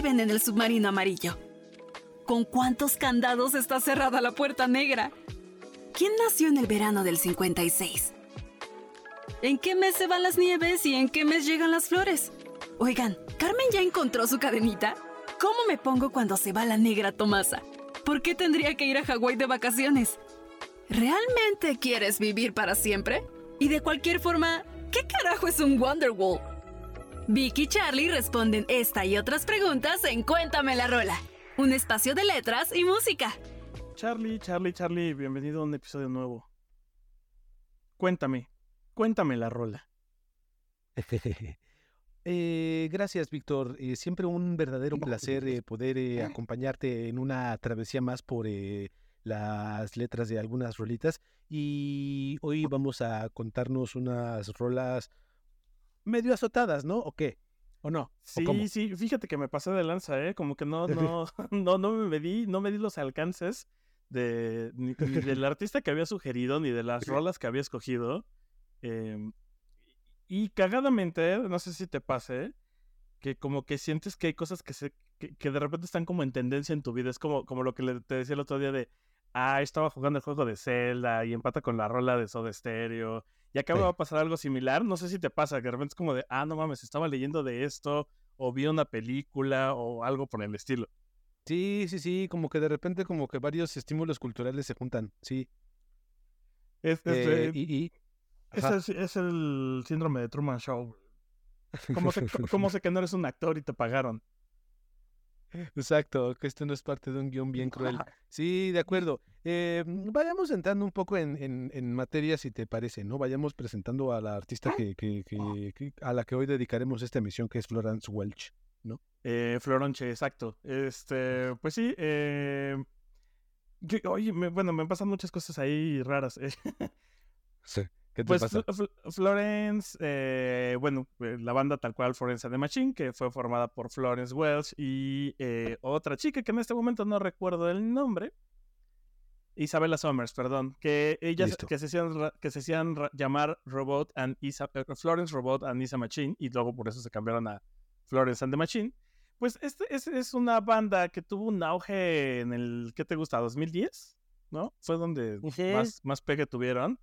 viven en el submarino amarillo? ¿Con cuántos candados está cerrada la puerta negra? ¿Quién nació en el verano del 56? ¿En qué mes se van las nieves y en qué mes llegan las flores? Oigan, ¿Carmen ya encontró su cadenita? ¿Cómo me pongo cuando se va la negra Tomasa? ¿Por qué tendría que ir a Hawái de vacaciones? ¿Realmente quieres vivir para siempre? Y de cualquier forma, ¿qué carajo es un Wonderwall? Vicky y Charlie responden esta y otras preguntas en Cuéntame la Rola, un espacio de letras y música. Charlie, Charlie, Charlie, bienvenido a un episodio nuevo. Cuéntame, cuéntame la rola. Eh, gracias, Víctor. Eh, siempre un verdadero placer eh, poder acompañarte en una travesía más por las letras de algunas rolitas. Y hoy vamos a contarnos unas rolas medio azotadas, ¿no? ¿O qué? ¿O no? Sí, sí, fíjate que me pasé de lanza, ¿eh? Como que no, no, no, no me medí, no medí los alcances de, ni, del artista que había sugerido, ni de las rolas que había escogido. Em, y cagadamente, no sé si te pase, que como que sientes que hay cosas que, se, que, de repente están como en tendencia en tu vida. Es como, como lo que te decía el otro día de, ah, estaba jugando el juego de Zelda y empata con la rola de Soda Stereo. Y acá me va a pasar algo similar. No sé si te pasa, que de repente es como de, ah, no mames, estaba leyendo de esto, o vi una película, o algo por el estilo. Sí, sí, sí, como que de repente como que varios estímulos culturales se juntan, sí. Es, eh, y, es el, es el, síndrome de Truman Show. ¿Cómo sé, ¿Cómo sé que no eres un actor y te pagaron? Exacto, que esto no es parte de un guion bien cruel. Sí, de acuerdo. Eh, vayamos entrando un poco en, en, en, materia, si te parece, ¿no? Vayamos presentando a la artista que, que, que, a la que hoy dedicaremos esta emisión, que es Florence Welch, ¿no? Eh, Floronche, exacto. Este, pues sí, eh, oye, bueno, me pasan muchas cosas ahí raras. Eh. Sí pues Florence, eh, bueno, eh, la banda tal cual Florence and the Machine, que fue formada por Florence Welch y eh, otra chica que en este momento no recuerdo el nombre. Isabella Summers, perdón, que ellas que se, hacían, que se hacían llamar Robot and Isa, Florence Robot and Isa Machine y luego por eso se cambiaron a Florence and the Machine. Pues este es, es una banda que tuvo un auge en el, ¿qué te gusta? 2010, ¿no? Fue donde más, más pegue tuvieron.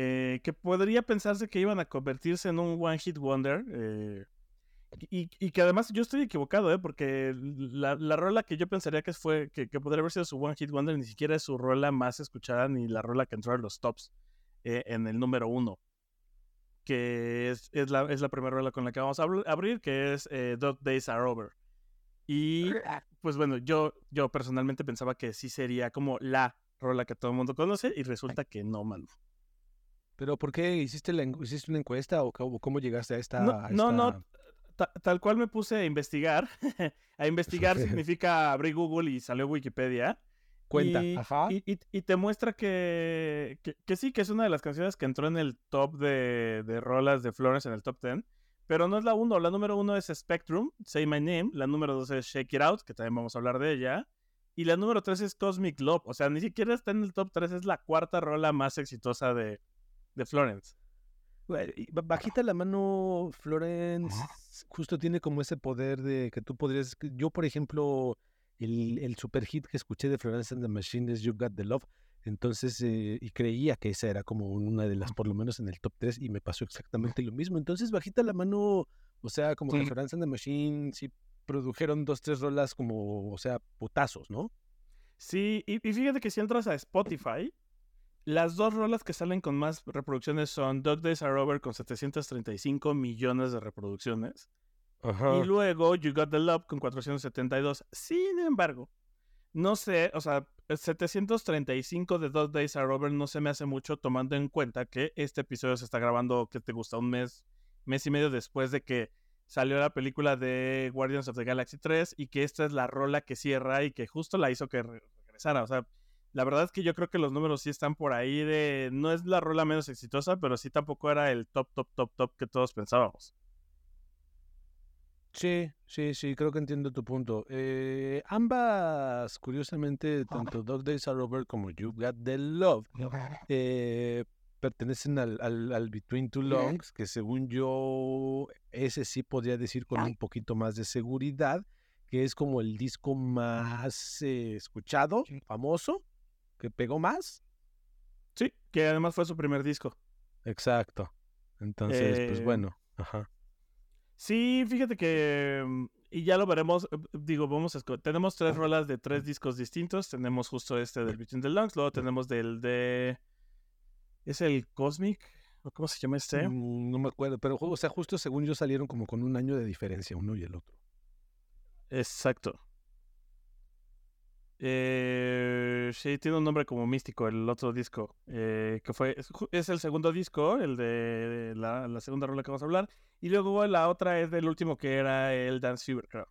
Eh, que podría pensarse que iban a convertirse en un One Hit Wonder. Eh, y, que además yo estoy equivocado, ¿eh? porque la, la rola que yo pensaría que fue que, podría haber sido su One Hit Wonder ni siquiera es su rola más escuchada ni la rola que entró en los tops en el número uno. Que es, es, la, es la primera rola con la que vamos a abrir, que es Dog Days Are Over. Y pues bueno, yo, yo personalmente pensaba que sí sería como la rola que todo el mundo conoce y resulta que no, mano. ¿Pero por qué hiciste, la, hiciste una encuesta o cómo, llegaste a esta...? No, no, tal cual me puse a investigar. a investigar significa abrir Google y salió Wikipedia. Cuenta, y, ajá. Y, te muestra que, que, sí, que es una de las canciones que entró en el top de, de rolas de Florence en el top 10. Pero no es la uno. La número uno es Spectrum, Say My Name. La número dos es Shake It Out, que también vamos a hablar de ella. Y la número tres es Cosmic Love. O sea, ni siquiera está en el top 3. Es la cuarta rola más exitosa de, de Florence. Bajita la mano, Florence justo tiene como ese poder de que tú podrías. Yo, por ejemplo, el, el super hit que escuché de Florence and the Machine es You Got the Love. Entonces, eh, y creía que esa era como una de las, por lo menos en el top 3, y me pasó exactamente lo mismo. Entonces, bajita la mano, o sea, como que Florence and the Machine sí produjeron dos, tres rolas como, o sea, putazos, ¿no? Sí, y, y fíjate que si entras a Spotify, las dos rolas que salen con más reproducciones son Dog Days Are Over con 735 millones de reproducciones. Y luego You Got the Love con 472. Sin embargo, no sé, o sea, 735 de Dog Days Are Over no se me hace mucho tomando en cuenta que este episodio se está grabando, que te gusta, un mes, mes y medio después de que salió la película de Guardians of the Galaxy 3 y que esta es la rola que cierra y que justo la hizo que regresara. O sea, la verdad es que yo creo que los números sí están por ahí de... No es la rola menos exitosa, pero sí tampoco era el top, top, top, top que todos pensábamos. Sí, sí, sí, creo que entiendo tu punto. Eh, ambas, curiosamente, tanto Dog Days Are Over como You Got the Love, eh, pertenecen al, al, Between Two Longs, que según yo, ese sí podría decir con un poquito más de seguridad que es como el disco más eh, escuchado, famoso, que pegó más. Sí, que además fue su primer disco. Exacto. Entonces, pues Eh, bueno, ajá. Sí, fíjate que. mm, Y ya lo veremos. eh, Digo, vamos a Tenemos tres rolas de tres discos distintos. Tenemos justo este del Between the Lungs. Luego tenemos del de. ¿Es el Cosmic? ¿O cómo se llama este? Mm, No me acuerdo, pero o sea, justo según yo salieron como con un año de diferencia uno y el otro. Exacto. Eh, sí, tiene un nombre como místico el otro disco. eh, que fue. Es, el segundo disco, el de la, la segunda rola que vamos a hablar. Y luego la otra es del último que era el Dance Fever, creo.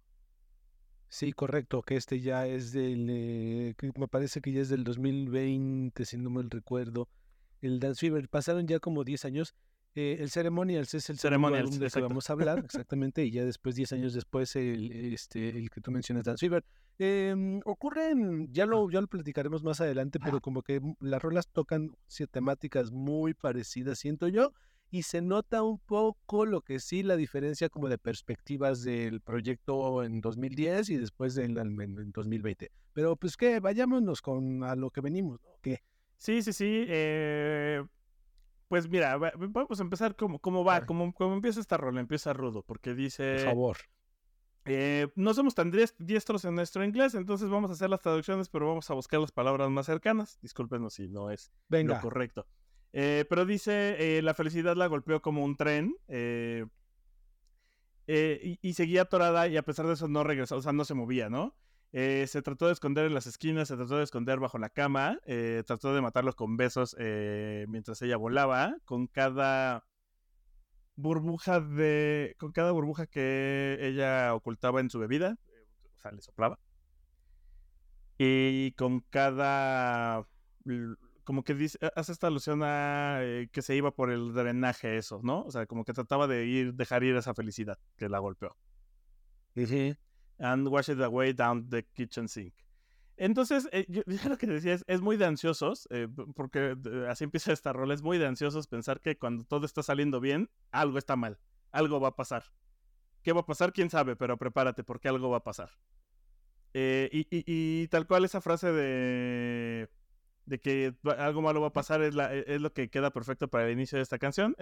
Sí, correcto, que este ya es del, eh, que me parece que ya es del 2020, si no mal recuerdo. El Dance Fever, pasaron ya como 10 años. Eh, el Ceremonials es el Ceremonials, álbum del que exacto. vamos a hablar, exactamente, y ya después, 10 años después, el, este, el que tú mencionas, Dance Fever. Em, ocurren, ya lo, ya lo platicaremos más adelante, pero como que las rolas tocan temáticas muy parecidas, siento yo, y se nota un poco lo que sí, la diferencia como de perspectivas del proyecto en 2010 y después del en, en 2020. Pero pues que vayámonos con a lo que venimos, ¿no? ¿Qué? Sí, sí, sí. eh, pues mira, va- vamos a empezar como, cómo va, cómo, cómo empieza esta rola. Empieza rudo, porque Por dice... favor. eh, no somos tan dies- diestros en nuestro inglés, entonces vamos a hacer las traducciones, pero vamos a buscar las palabras más cercanas. Discúlpenos si no es Venga. lo correcto. Eh, pero dice, eh, la felicidad la golpeó como un tren y, y seguía atorada y a pesar de eso no regresó, o sea, no se movía, ¿no? Eh, se trató de esconder en las esquinas, se trató de esconder bajo la cama, eh, trató de matarlos con besos eh, mientras ella volaba, con cada burbuja de, con cada burbuja que ella ocultaba en su bebida, o sea, le soplaba. Y con cada como que dice, hace esta alusión a que se iba por el drenaje eso, ¿no? O sea, como que trataba de ir, dejar ir esa felicidad que la golpeó. And wash it away down the kitchen sink. Entonces, eh, yo, yo lo que decía es, es muy de ansiosos, eh, porque eh, así empieza esta rola, es muy de ansiosos pensar que cuando todo está saliendo bien, algo está mal, algo va a pasar. ¿Qué va a pasar? ¿Quién sabe? Pero prepárate porque algo va a pasar. Eh, y, y- y tal cual esa frase de, de que algo malo va a pasar es, la, e, es lo que queda perfecto para el inicio de esta canción.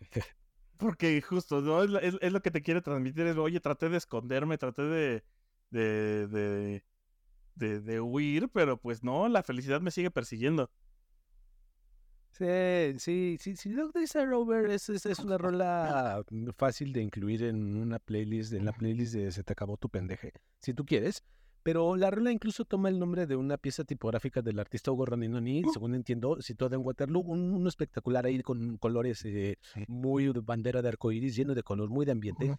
porque justo, ¿no? Es, es- es lo que te quiere transmitir. Es, oye, traté de esconderme, traté de, de, de, de, huir, pero pues no, la felicidad me sigue persiguiendo. Sí, sí, sí, sí, Dr. Isa Rover es, es, es una rola fácil de incluir en una playlist, en la playlist de Se te acabó tu pendeje, si tú quieres. Pero la rola incluso toma el nombre de una pieza tipográfica del artista Hugo Roninoni, según entiendo, situada en Waterloo, un, uno espectacular ahí con colores eh, muy de bandera de arcoíris, lleno de color, muy de ambiente,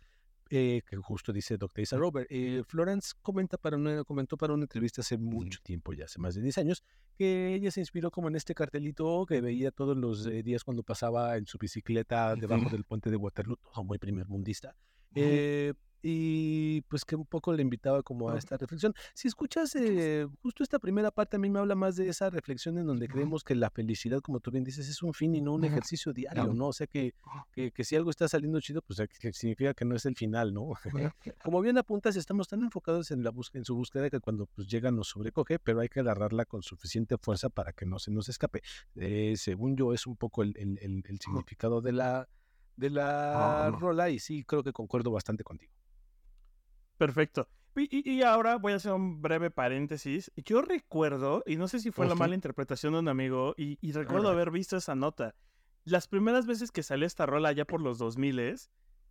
eh, que justo dice Dr. Isa Robert. Eh, Florence comenta para una, comentó para una entrevista hace mucho tiempo, ya hace más de 10 años, que ella se inspiró como en este cartelito que veía todos los eh, días cuando pasaba en su bicicleta debajo del puente de Waterloo, todo muy primer mundista. Eh, y pues que un poco le invitaba como a esta reflexión. Si escuchas eh, justo esta primera parte, a mí me habla más de esa reflexión en donde creemos que la felicidad, como tú bien dices, es un fin y no un ejercicio diario, ¿no? O sea que, que, que si algo está saliendo chido, pues eh, significa que no es el final, ¿no? Como bien apuntas, estamos tan enfocados en, la búsqueda, en su búsqueda que cuando pues, llega nos sobrecoge, pero hay que agarrarla con suficiente fuerza para que no se nos escape. Eh, según yo, es un poco el, el- el- el significado de la, de la rola y sí, creo que concuerdo bastante contigo. Perfecto. Y, y- ahora voy a hacer un breve paréntesis. Yo recuerdo, y no sé si fue la mala interpretación de un amigo, y, y recuerdo haber visto esa nota. Las primeras veces que salió esta rola ya por los 2000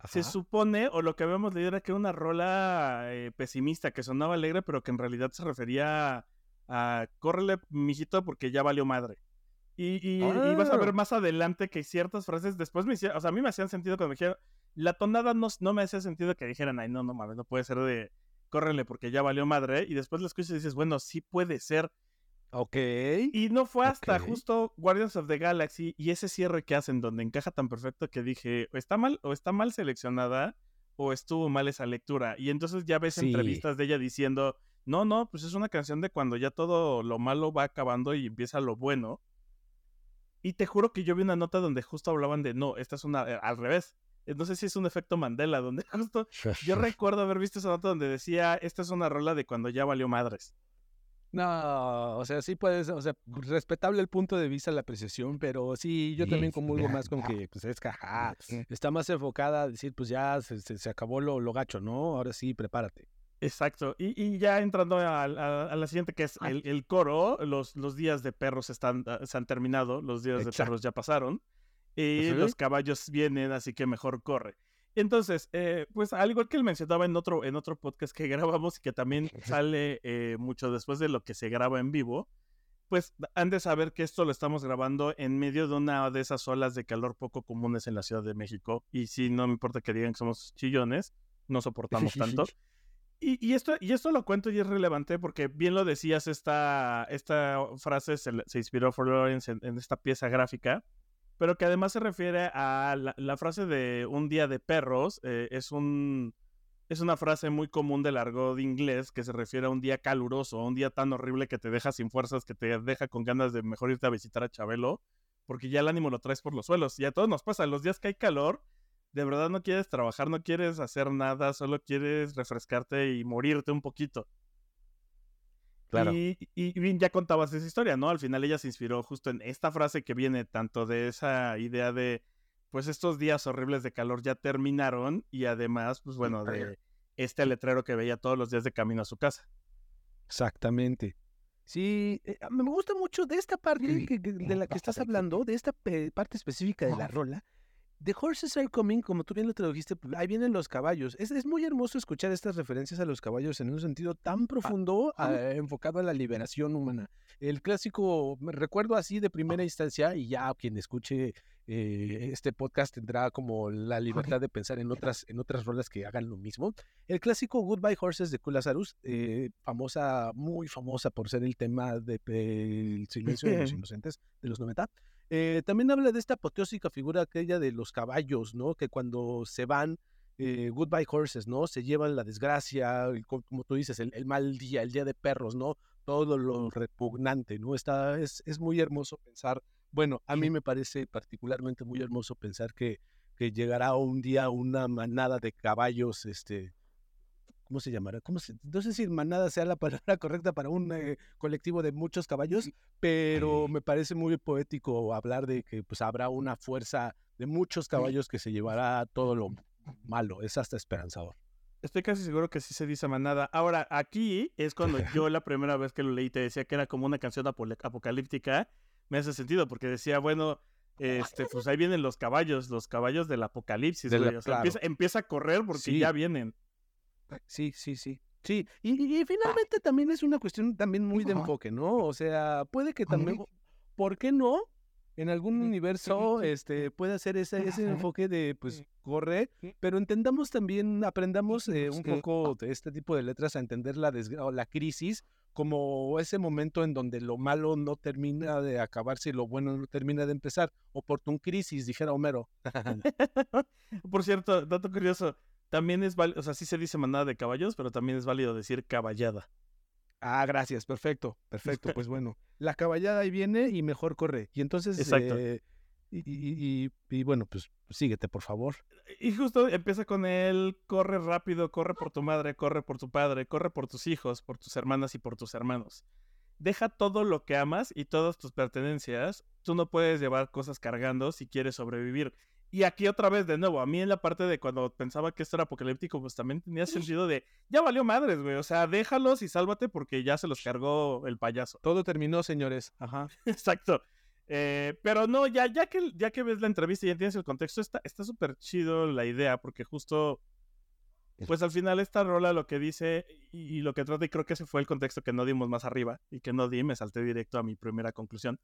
se supone, o lo que habíamos leído era que era una rola eh, pesimista, que sonaba alegre, pero que en realidad se refería a, a córrele, mijito, porque ya valió madre. Y, y, y vas a Ah. ver más adelante que ciertas frases después me hicieron, o sea, a mí me hacían sentido cuando me dijeron, la tonada no, no me hacía sentido que dijeran, ay, no, no mames, no puede ser de córrele porque ya valió madre. Y después la escuchas y dices, bueno, sí puede ser. Ok. Y no fue hasta justo Guardians of the Galaxy y ese cierre que hacen donde encaja tan perfecto que dije, o está mal, o está mal seleccionada, o estuvo mal esa lectura. Y entonces ya ves Sí. entrevistas de ella diciendo, no, no, pues es una canción de cuando ya todo lo malo va acabando y empieza lo bueno. Y te juro que yo vi una nota donde justo hablaban de, no, esta es una, eh, al revés. No sé si es un efecto Mandela, donde justo yo recuerdo haber visto esa nota donde decía, esta es una rola de cuando ya valió madres. No, o sea, sí puedes, o sea, respetable el punto de vista, la apreciación, pero sí, yo también comulgo más con que, pues es ajá, está más enfocada a decir, pues ya se, se, acabó lo, lo, gacho, ¿no? Ahora sí, prepárate. Exacto, y, y ya entrando a, a, la siguiente, que es el, el coro, los, los días de perros están, ah, se han terminado, los días de perros ya pasaron, y los caballos vienen, así que mejor corre. Entonces, eh, pues al igual que él mencionaba en otro, en otro podcast que grabamos y que también sale eh, mucho después de lo que se graba en vivo, pues han de saber que esto lo estamos grabando en medio de una de esas olas de calor poco comunes en la Ciudad de México. Y si no me importa que digan que somos chillones, no soportamos tanto. Y, esto, y esto lo cuento y es relevante porque bien lo decías, esta, esta frase se, inspiró por Lawrence en, esta pieza gráfica pero que además se refiere a la, frase de un día de perros. Eh, es, un, es una frase muy común del argot inglés que se refiere a un día caluroso, a un día tan horrible que te deja sin fuerzas, que te deja con ganas de mejor irte a visitar a Chabelo, porque ya el ánimo lo traes por los suelos. Y a todos nos pasa, los días que hay calor, de verdad no quieres trabajar, no quieres hacer nada, solo quieres refrescarte y morirte un poquito. Y, y, ya contabas esa historia, ¿no? Al final ella se inspiró justo en esta frase que viene tanto de esa idea de, pues estos días horribles de calor ya terminaron y además, pues bueno, de este letrero que veía todos los días de camino a su casa. Exactamente. Sí, eh, me gusta mucho de esta parte de la que estás hablando, de esta parte específica de la rola, The Horses Are Coming, como tú bien lo tradujiste, pues, ahí vienen los caballos. Es, es, muy hermoso escuchar estas referencias a los caballos en un sentido tan profundo, ah, enfocado a la liberación humana. El clásico, me recuerdo así de primera instancia, y ya quien escuche eh, este podcast tendrá como la libertad de pensar en otras, en otras rolas que hagan lo mismo. El clásico Goodbye Horses de Kulasarus, eh, famosa, muy famosa por ser el tema del de, silencio de los inocentes de los 90. Eh, también habla de esta apoteósica figura aquella de los caballos, ¿no? Que cuando se van, eh, goodbye horses, ¿no? Se llevan la desgracia, como tú dices, el, mal día, el día de perros, ¿no? Todo lo repugnante, ¿no? Está, es, es muy hermoso pensar, bueno, a mí me parece particularmente muy hermoso pensar que, que llegará un día una manada de caballos, este, ¿cómo se llamará? ¿Cómo no sé si manada sea la palabra correcta para un eh, colectivo de muchos caballos, pero me parece muy poético hablar de que pues habrá una fuerza de muchos caballos que se llevará todo lo malo. Es hasta esperanzador. Estoy casi seguro que sí se dice manada. Ahora, aquí es cuando yo la primera vez que lo leí te decía que era como una canción apocalíptica. Me hace sentido porque decía, bueno, este, pues ahí vienen los caballos, los caballos del apocalipsis, empieza, a correr porque ya vienen. Sí, sí, sí. Sí, y, finalmente también es una cuestión también muy de enfoque, ¿no? O sea, puede que también, ¿por qué no? En algún universo este, puede hacer ese, ese enfoque de, pues, corre, pero entendamos también, aprendamos eh, un poco de este tipo de letras a entender la, la crisis como ese momento en donde lo malo no termina de acabarse y lo bueno no termina de empezar. Oportun crisis, dijera Homero. Por cierto, dato curioso, también es válido, o sea, sí se dice manada de caballos, pero también es válido decir caballada. Ah, gracias, perfecto, perfecto. Pues bueno, la caballada ahí viene y mejor corre. Y entonces, Exacto. Eh, y, y, bueno, pues síguete, por favor. Y justo empieza con él, corre rápido, corre por tu madre, corre por tu padre, corre por tus hijos, por tus hermanas y por tus hermanos. Deja todo lo que amas y todas tus pertenencias. Tú no puedes llevar cosas cargando si quieres sobrevivir. Y aquí otra vez, de nuevo, a mí en la parte de cuando pensaba que esto era apocalíptico, pues también tenía sentido de, ya valió madres, güey. O sea, déjalos y sálvate porque ya se los cargó el payaso. Todo terminó, señores. Ajá. Exacto. Eh, pero no, ya, ya, que, ya que ves la entrevista y ya entiendes el contexto, está súper chido la idea, porque justo, pues al final esta rola lo que dice y, y, lo que trata, y creo que ese fue el contexto que no dimos más arriba, y que no di, me salté directo a mi primera conclusión,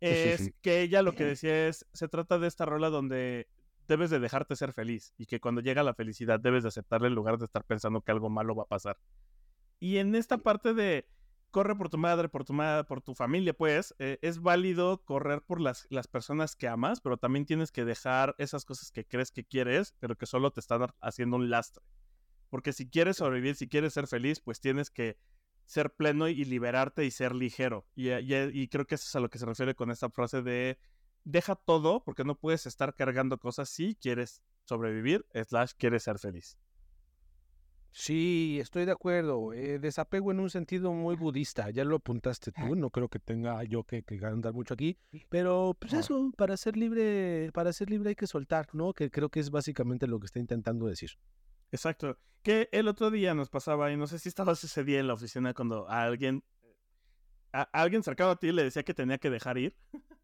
es que ella lo que decía es, se trata de esta rola donde debes de dejarte ser feliz y que cuando llega la felicidad debes de aceptarla en lugar de estar pensando que algo malo va a pasar. Y en esta parte de corre por tu madre, por tu madre, por tu familia, pues eh, es válido correr por las, las personas que amas, pero también tienes que dejar esas cosas que crees que quieres, pero que solo te están haciendo un lastre. Porque si quieres sobrevivir, si quieres ser feliz, pues tienes que ser pleno y liberarte y ser ligero. Y, y, creo que eso es a lo que se refiere con esta frase de deja todo porque no puedes estar cargando cosas si quieres sobrevivir, slash quieres ser feliz. Sí, estoy de acuerdo. Eh, desapego en un sentido muy budista. Ya lo apuntaste tú. No creo que tenga yo que, que andar mucho aquí. Pero, pues eso, para ser libre, para ser libre hay que soltar, ¿no? Que creo que es básicamente lo que está intentando decir. Exacto. Que el otro día nos pasaba, y no sé si estabas ese día en la oficina cuando a alguien, a, alguien cercano a ti le decía que tenía que dejar ir.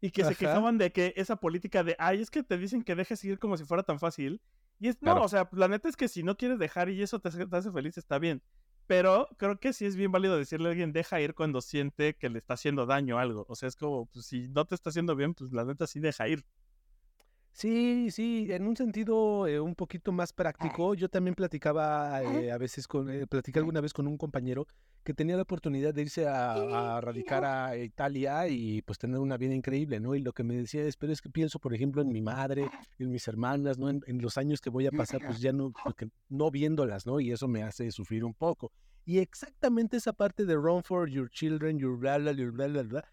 y que se quejaban de que esa política de, ay, es que te dicen que dejes ir como si fuera tan fácil. Y es, no, o sea, la neta es que si no quieres dejar y eso te, hace feliz, está bien. Pero creo que sí es bien válido decirle a alguien deja ir cuando siente que le está haciendo daño algo. O sea, es como, pues, si no te está haciendo bien, pues la neta sí deja ir. Sí, sí, en un sentido eh, un poquito más práctico, yo también platicaba eh, a veces con, eh, platicé alguna vez con un compañero que tenía la oportunidad de irse a, radicar a Italia y pues tener una vida increíble, ¿no? Y lo que me decía es, pero es que pienso, por ejemplo, en mi madre, en mis hermanas, ¿no? En, en los años que voy a pasar, pues ya no, porque, no viéndolas, ¿no? Y eso me hace sufrir un poco. Y exactamente esa parte de Run for Your Children, Your bla, bla, bla, bla, bla,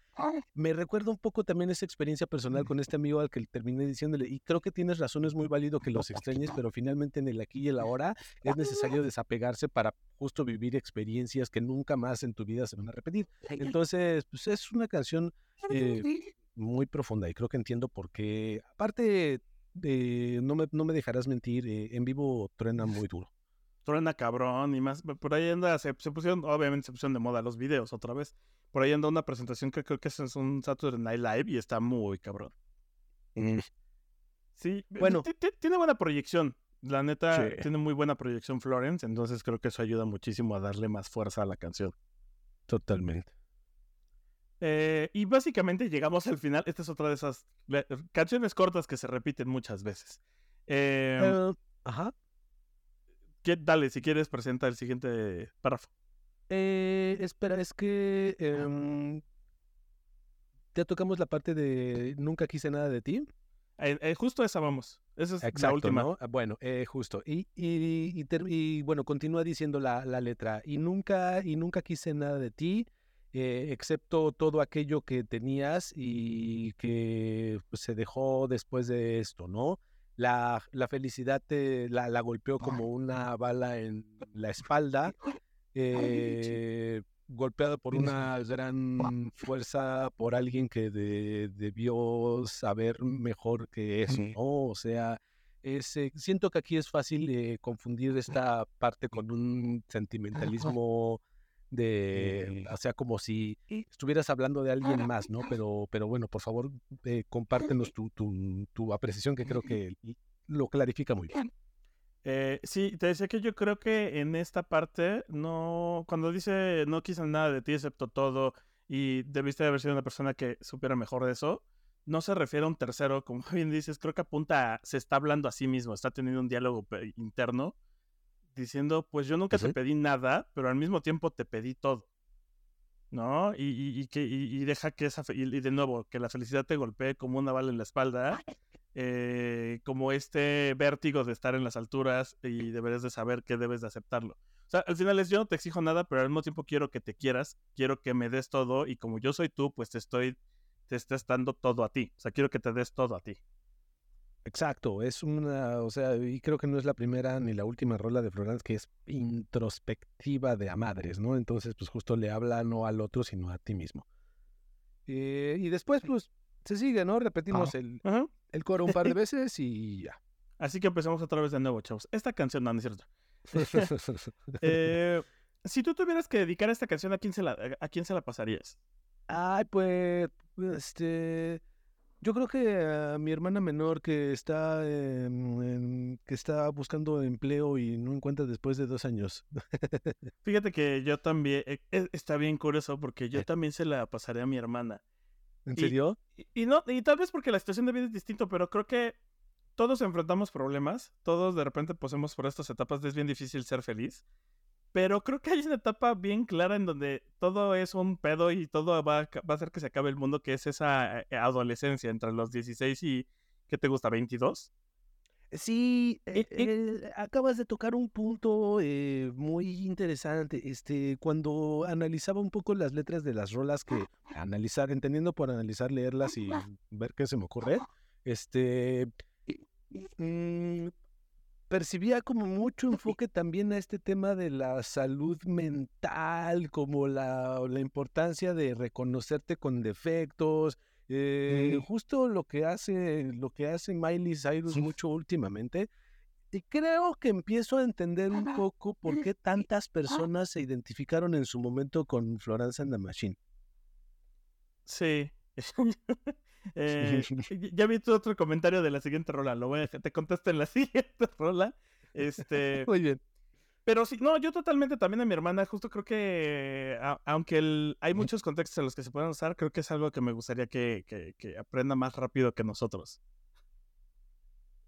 me recuerda un poco también esa experiencia personal con este amigo al que terminé diciéndole, y creo que tienes razón, es muy válido que los extrañes, pero finalmente en el aquí y el ahora es necesario desapegarse para justo vivir experiencias que nunca más en tu vida se van a repetir. Entonces, pues es una canción eh, muy profunda y creo que entiendo por qué, aparte, de no, me, no me dejarás mentir, eh, en vivo truena muy duro truena cabrón y más. Por ahí anda, se, pusieron, obviamente se pusieron de moda los videos otra vez. Por ahí anda una presentación que creo que es un Saturday Night Live y está muy cabrón. Mm. Sí, bueno. Tiene buena proyección. La neta, tiene muy buena proyección Florence, entonces creo que eso ayuda muchísimo a darle más fuerza a la canción. Totalmente. Eh, y básicamente llegamos al final. Esta es otra de esas canciones cortas que se repiten muchas veces. Em, eh, ajá dale, si quieres, presenta el siguiente párrafo. Eh, espera, es que em, ya tocamos la parte de nunca quise nada de ti. Eh, eh, justo esa vamos. Esa es la última. Bueno, justo. Y, y, bueno, continúa diciendo la, la, letra. Y nunca, y nunca quise nada de ti, excepto todo aquello que tenías y que pues, se dejó después de esto, ¿no? la, la felicidad te, la, la, golpeó como una bala en la espalda, eh, golpeado por una gran fuerza, por alguien que debió saber mejor que eso, ¿no? O sea, ese, siento que aquí es fácil eh, confundir esta parte con un sentimentalismo de, o sea, como si estuvieras hablando de alguien más, ¿no? Pero, pero bueno, por favor, eh, compártenos tu, tu, tu, apreciación, que creo que lo clarifica muy bien. Eh, sí, te decía que yo creo que en esta parte, no, cuando dice no quise nada de ti excepto todo y debiste haber sido una persona que supiera mejor de eso, no se refiere a un tercero, como bien dices, creo que apunta, se está hablando a sí mismo, está teniendo un diálogo interno diciendo, pues yo nunca te pedí nada, pero al mismo tiempo te pedí todo. ¿No? Y, y, que, y, deja que esa, y, de nuevo, que la felicidad te golpee como una bala en la espalda, eh, como este vértigo de estar en las alturas y deberes de saber que debes de aceptarlo. O sea, al final es yo no te exijo nada, pero al mismo tiempo quiero que te quieras, quiero que me des todo y como yo soy tú, pues te estoy, te estás dando todo a ti. O sea, quiero que te des todo a ti. Exacto, es una, o sea, y creo que no es la primera ni la última rola de Florence que es introspectiva de a madres, ¿no? Entonces, pues justo le habla no al otro, sino a ti mismo. Eh, y después, pues, se sigue, ¿no? Repetimos el, el coro un par de veces y ya. Así que empezamos otra vez de nuevo, chavos. Esta canción, no, no es cierto. eh, si tú tuvieras que dedicar esta canción, ¿a quién se la, a quién se la pasarías? Ay, pues, este... Yo creo que a mi hermana menor que está que está buscando empleo y no encuentra después de dos años. Fíjate que yo también eh, e, está bien curioso porque yo eh. también se la pasaré a mi hermana. ¿En serio? Y, no y tal vez porque la situación de vida es distinta, pero creo que todos enfrentamos problemas, todos de repente pasemos por estas etapas, es bien difícil ser feliz. Pero creo que hay una etapa bien clara en donde todo es un pedo y todo va, a hacer que se acabe el mundo, que es esa eh, adolescencia entre los 16 y, ¿qué te gusta? ¿22? Sí, eh, eh, acabas de tocar un punto eh, muy interesante. Este, cuando analizaba un poco las letras de las rolas que analizar, entendiendo por analizar, leerlas y ver qué se me ocurre, este, mm, percibía como mucho enfoque también a este tema de la salud mental, como la, la importancia de reconocerte con defectos, eh, justo lo que hace, lo que hace Miley Cyrus mucho últimamente. Y creo que empiezo a entender un poco por qué tantas personas se identificaron en su momento con Florence and the Machine. Sí. Eh, ya vi tu otro comentario de la siguiente rola. Lo voy a te contesto en la siguiente rola. Este. Muy bien. Pero sí, no, yo totalmente también a mi hermana, justo creo que, aunque hay muchos contextos en los que se pueden usar, creo que es algo que me gustaría que, que, aprenda más rápido que nosotros.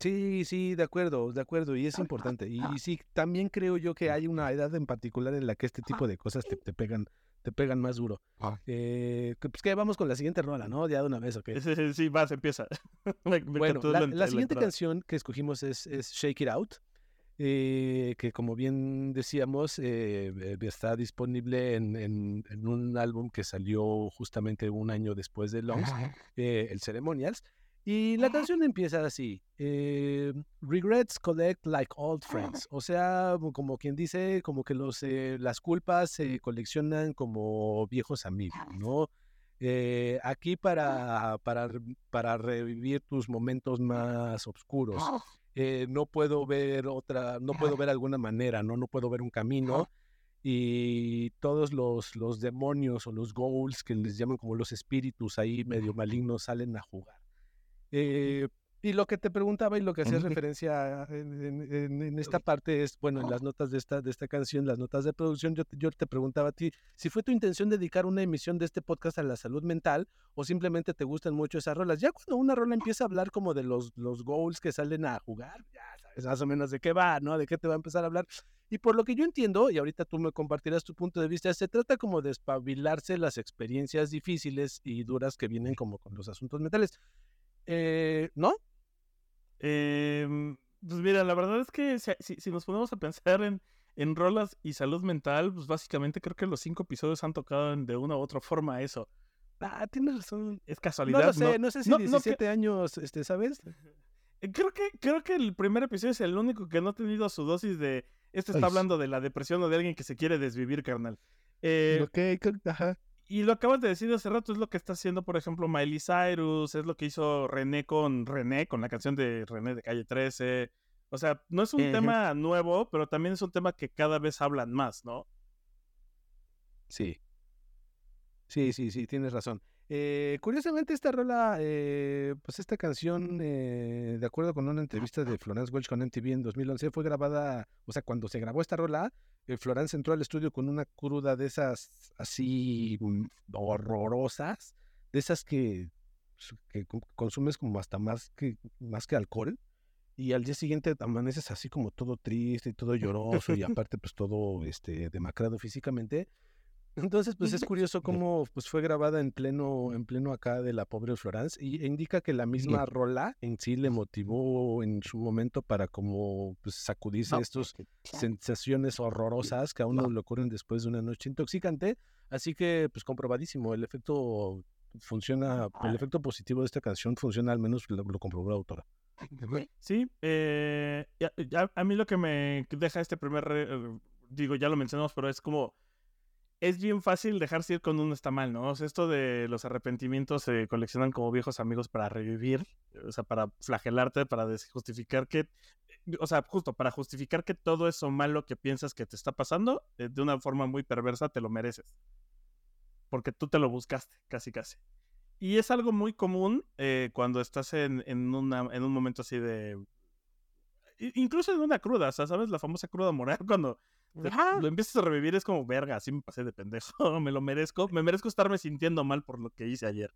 Sí, sí, de acuerdo, de acuerdo, y es importante. Y, sí, también creo yo que hay una edad en particular en la que este tipo de cosas te, te pegan, te pegan más duro. Eh, pues que vamos con la siguiente rola, ¿no? Ya de una vez, ¿ok? Sí, sí, vas, empieza. bueno, la, siguiente canción que escogimos es, es Shake It Out. Eh, que como bien decíamos, eh, eh, está disponible en, un álbum que salió justamente un año después de Longs, el Ceremonials. Y la canción empieza así, Regrets collect like old friends, o sea, como quien dice, como que los, las culpas se coleccionan como viejos amigos, ¿no? aquí para, para, para revivir tus momentos más oscuros. Eh, no puedo ver otra, no puedo ver alguna manera, ¿no? No puedo ver un camino. Y todos los, los demonios o los ghouls, que les llaman como los espíritus ahí medio malignos, salen a jugar. Eh, y lo que te preguntaba y lo que hacías referencia en, esta parte es, bueno, en las notas de esta, de esta canción, las notas de producción, yo, yo te preguntaba a ti si fue tu intención dedicar una emisión de este podcast a la salud mental o simplemente te gustan mucho esas rolas. Ya cuando una rola empieza a hablar como de los, los goals que salen a jugar, ya sabes más o menos de qué va, ¿no? De qué te va a empezar a hablar. Y por lo que yo entiendo, y ahorita tú me compartirás tu punto de vista, se trata como de espabilarse las experiencias difíciles y duras que vienen como con los asuntos mentales. Eh, ¿No? Eh, pues mira, la verdad es que si, si, nos ponemos a pensar en, en rolas y salud mental, pues básicamente creo que los cinco episodios han tocado de una u otra forma eso. Ah, tienes razón. Es casualidad. No lo sé, no, sé si 17 años, este, ¿sabes? Eh, creo que, creo que el primer episodio es el único que no ha tenido su dosis de. Este está hablando de la depresión o de alguien que se quiere desvivir, carnal. Eh, ok, ajá y lo acabas de decir hace rato, es lo que está haciendo, por ejemplo, Miley Cyrus, es lo que hizo René con René, con la canción de René de Calle 13. O sea, no es un tema nuevo, pero también es un tema que cada vez hablan más, ¿no? Sí. Sí, sí, sí, tienes razón. Eh, curiosamente, esta rola, eh, pues esta canción, eh, de acuerdo con una entrevista de Florence Welch con MTV en 2011, fue grabada, o sea, cuando se grabó esta rola, Florence entró al estudio con una cruda de esas así mm, horrorosas, de esas que, que consumes como hasta más que, más que alcohol. Y al día siguiente amaneces así como todo triste y todo lloroso y aparte pues todo este demacrado físicamente. Entonces, pues es curioso cómo pues, fue grabada en pleno, en pleno acá de la pobre Florence y indica que la misma rola en sí le motivó en su momento para como pues, sacudirse estas sensaciones horrorosas que a uno le ocurren después de una noche intoxicante. Así que, pues comprobadísimo, el efecto funciona, el efecto positivo de esta canción funciona, al menos lo, comprobó la autora. Sí, eh, a mí lo que me deja este primer, eh, digo, ya lo mencionamos, pero es como es bien fácil dejarse ir cuando uno está mal, ¿no? O sea, esto de los arrepentimientos se coleccionan como viejos amigos para revivir, o sea, para flagelarte, para justificar que, o sea, justo para justificar que todo eso malo que piensas que te está pasando, eh, de una forma muy perversa, te lo mereces. Porque tú te lo buscaste, casi, casi. Y es algo muy común eh, cuando estás en, en, una, en un momento así de... Incluso en una cruda, o sea, ¿sabes? La famosa cruda moral, cuando lo empiezas a revivir, es como, verga, así me pasé de pendejo, me lo merezco, me merezco estarme sintiendo mal por lo que hice ayer.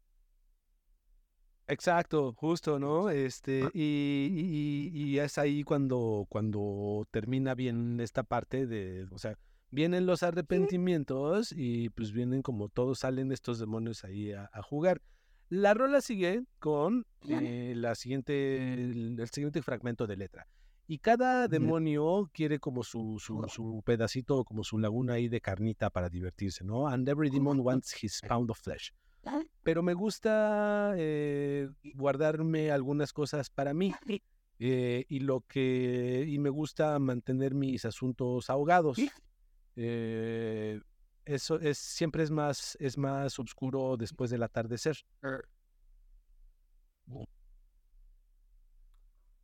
Exacto, justo, ¿no? Este, ah. y, y, es ahí cuando, cuando termina bien esta parte de, o sea, vienen los arrepentimientos y pues vienen como todos salen estos demonios ahí a, jugar. La rola sigue con eh, la siguiente, el, el siguiente fragmento de letra. Y cada demonio quiere como su, su, su pedacito, como su laguna ahí de carnita para divertirse, ¿no? And every demon wants his pound of flesh. Pero me gusta eh, guardarme algunas cosas para mí. eh, y lo que y me gusta mantener mis asuntos ahogados. Eh, eso es siempre es más es más oscuro después del atardecer.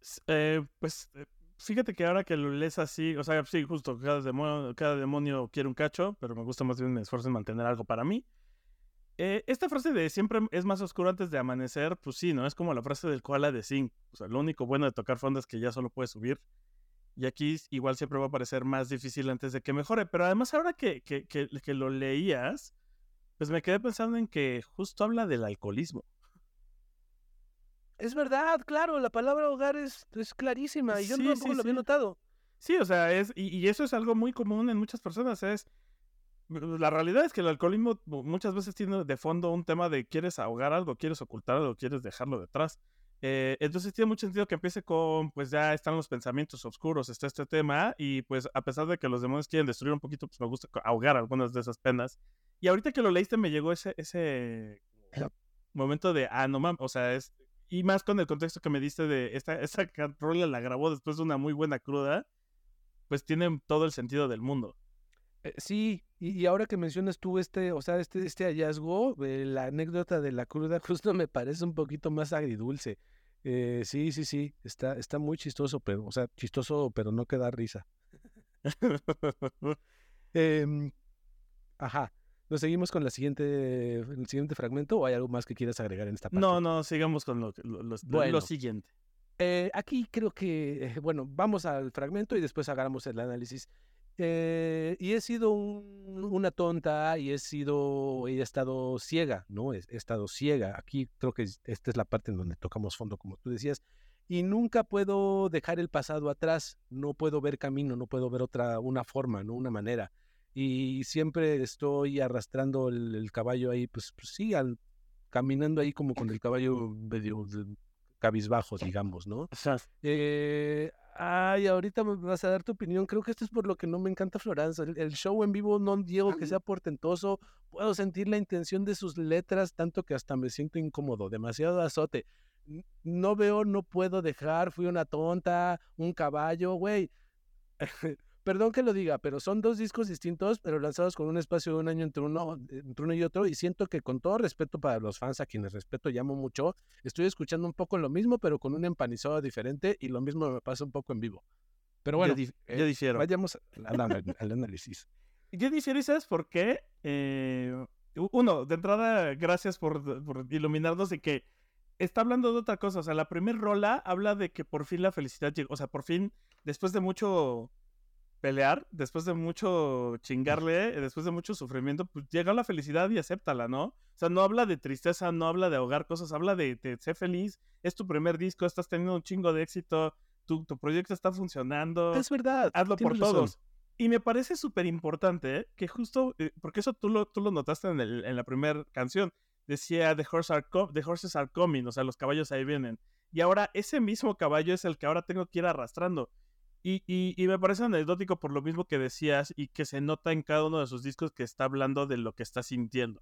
S- eh, pues eh, fíjate que ahora que lo lees así, o sea, sí, justo, cada demonio, quiere un cacho, pero me gusta más bien me esfuerzo en mantener algo para mí. Eh, esta frase de siempre es más oscuro antes de amanecer, pues sí, ¿no? Es como la frase del koala de Zinc. O sea, lo único bueno de tocar fondo es que ya solo puedes subir. Y aquí igual siempre va a parecer más difícil antes de que mejore. Pero además ahora que, que, que lo leías, pues me quedé pensando en que justo habla del alcoholismo. Es verdad, claro, la palabra hogar es, es clarísima y yo Sí, tampoco sí, lo había sí. notado. Sí, o sea, es, y, y eso es algo muy común en muchas personas, es, la realidad es que el alcoholismo mu- muchas veces tiene de fondo un tema de quieres ahogar algo, quieres ocultar algo, quieres dejarlo detrás. Eh, entonces tiene mucho sentido que empiece con, pues ya están los pensamientos oscuros, está este tema, y pues a pesar de que los demonios quieren destruir un poquito, pues me gusta ahogar algunas de esas penas. Y ahorita que lo leíste me llegó ese, ese momento de, ah, no mames, o sea, es, y más con el contexto que me diste de esta, esa rola la grabó después de una muy buena cruda, pues tiene todo el sentido del mundo. Eh, sí, y, y ahora que mencionas tú este, o sea, este, este hallazgo, eh, la anécdota de la cruda justo me parece un poquito más agridulce. Eh, sí, sí, sí, está, está muy chistoso, pero, o sea, chistoso, pero no que da risa. Em, ajá. ¿Nos seguimos con la siguiente, el siguiente fragmento o hay algo más que quieras agregar en esta parte? no, no, sigamos con lo, siguiente. Eh, aquí creo que, eh, bueno, vamos al fragmento y después hagamos el análisis. Eh, y he sido un- una tonta y he sido, he estado ciega, ¿no? He, he estado ciega. Aquí creo que es- esta es la parte en donde tocamos fondo, como tú decías. Y nunca puedo dejar el pasado atrás. No puedo ver camino, no puedo ver otra, una forma, ¿no? Una manera. Y siempre estoy arrastrando el, el caballo ahí, pues, pues sí, al- caminando ahí como con el caballo medio cabizbajo, digamos, ¿no? Eh, ay, ahorita me vas a dar tu opinión. Creo que esto es por lo que no me encanta Floranza. El, el show en vivo no digo que sea portentoso. Puedo sentir la intención de sus letras, tanto que hasta me siento incómodo, demasiado azote. No veo, no puedo dejar, fui una tonta, un caballo, güey. Perdón que lo diga, pero son dos discos distintos, pero lanzados con un espacio de un año entre uno, entre uno y otro. Y siento que con todo respeto para los fans, a quienes respeto, llamo mucho, estoy escuchando un poco lo mismo, pero con un empanizado diferente. Y lo mismo me pasa un poco en vivo. Pero bueno, yo, eh, yo difiero. vayamos al, análisis. Yo difiero, ¿y sabes por qué? Eh, uno, de entrada, gracias por, por iluminarnos de que está hablando de otra cosa. O sea, la primer rola habla de que por fin la felicidad llegó. O sea, por fin, después de mucho pelear, después de mucho chingarle, eh, después de mucho sufrimiento, pues llega la felicidad y acéptala, ¿no? O sea, no habla de tristeza, no habla de ahogar cosas, habla de, de ser feliz. Es tu primer disco, estás teniendo un chingo de éxito, tu, tu proyecto está funcionando Es verdad. hazlo por razón. todos. Y me parece súper importante ¿eh? que justo, eh, porque eso tú lo, tú lo notaste en, el- en la primera canción, decía the, horse are the horses are coming, o sea, los caballos ahí vienen. Y ahora ese mismo caballo es el que ahora tengo que ir arrastrando. Y, y, y me parece anecdótico por lo mismo que decías y que se nota en cada uno de sus discos que está hablando de lo que está sintiendo.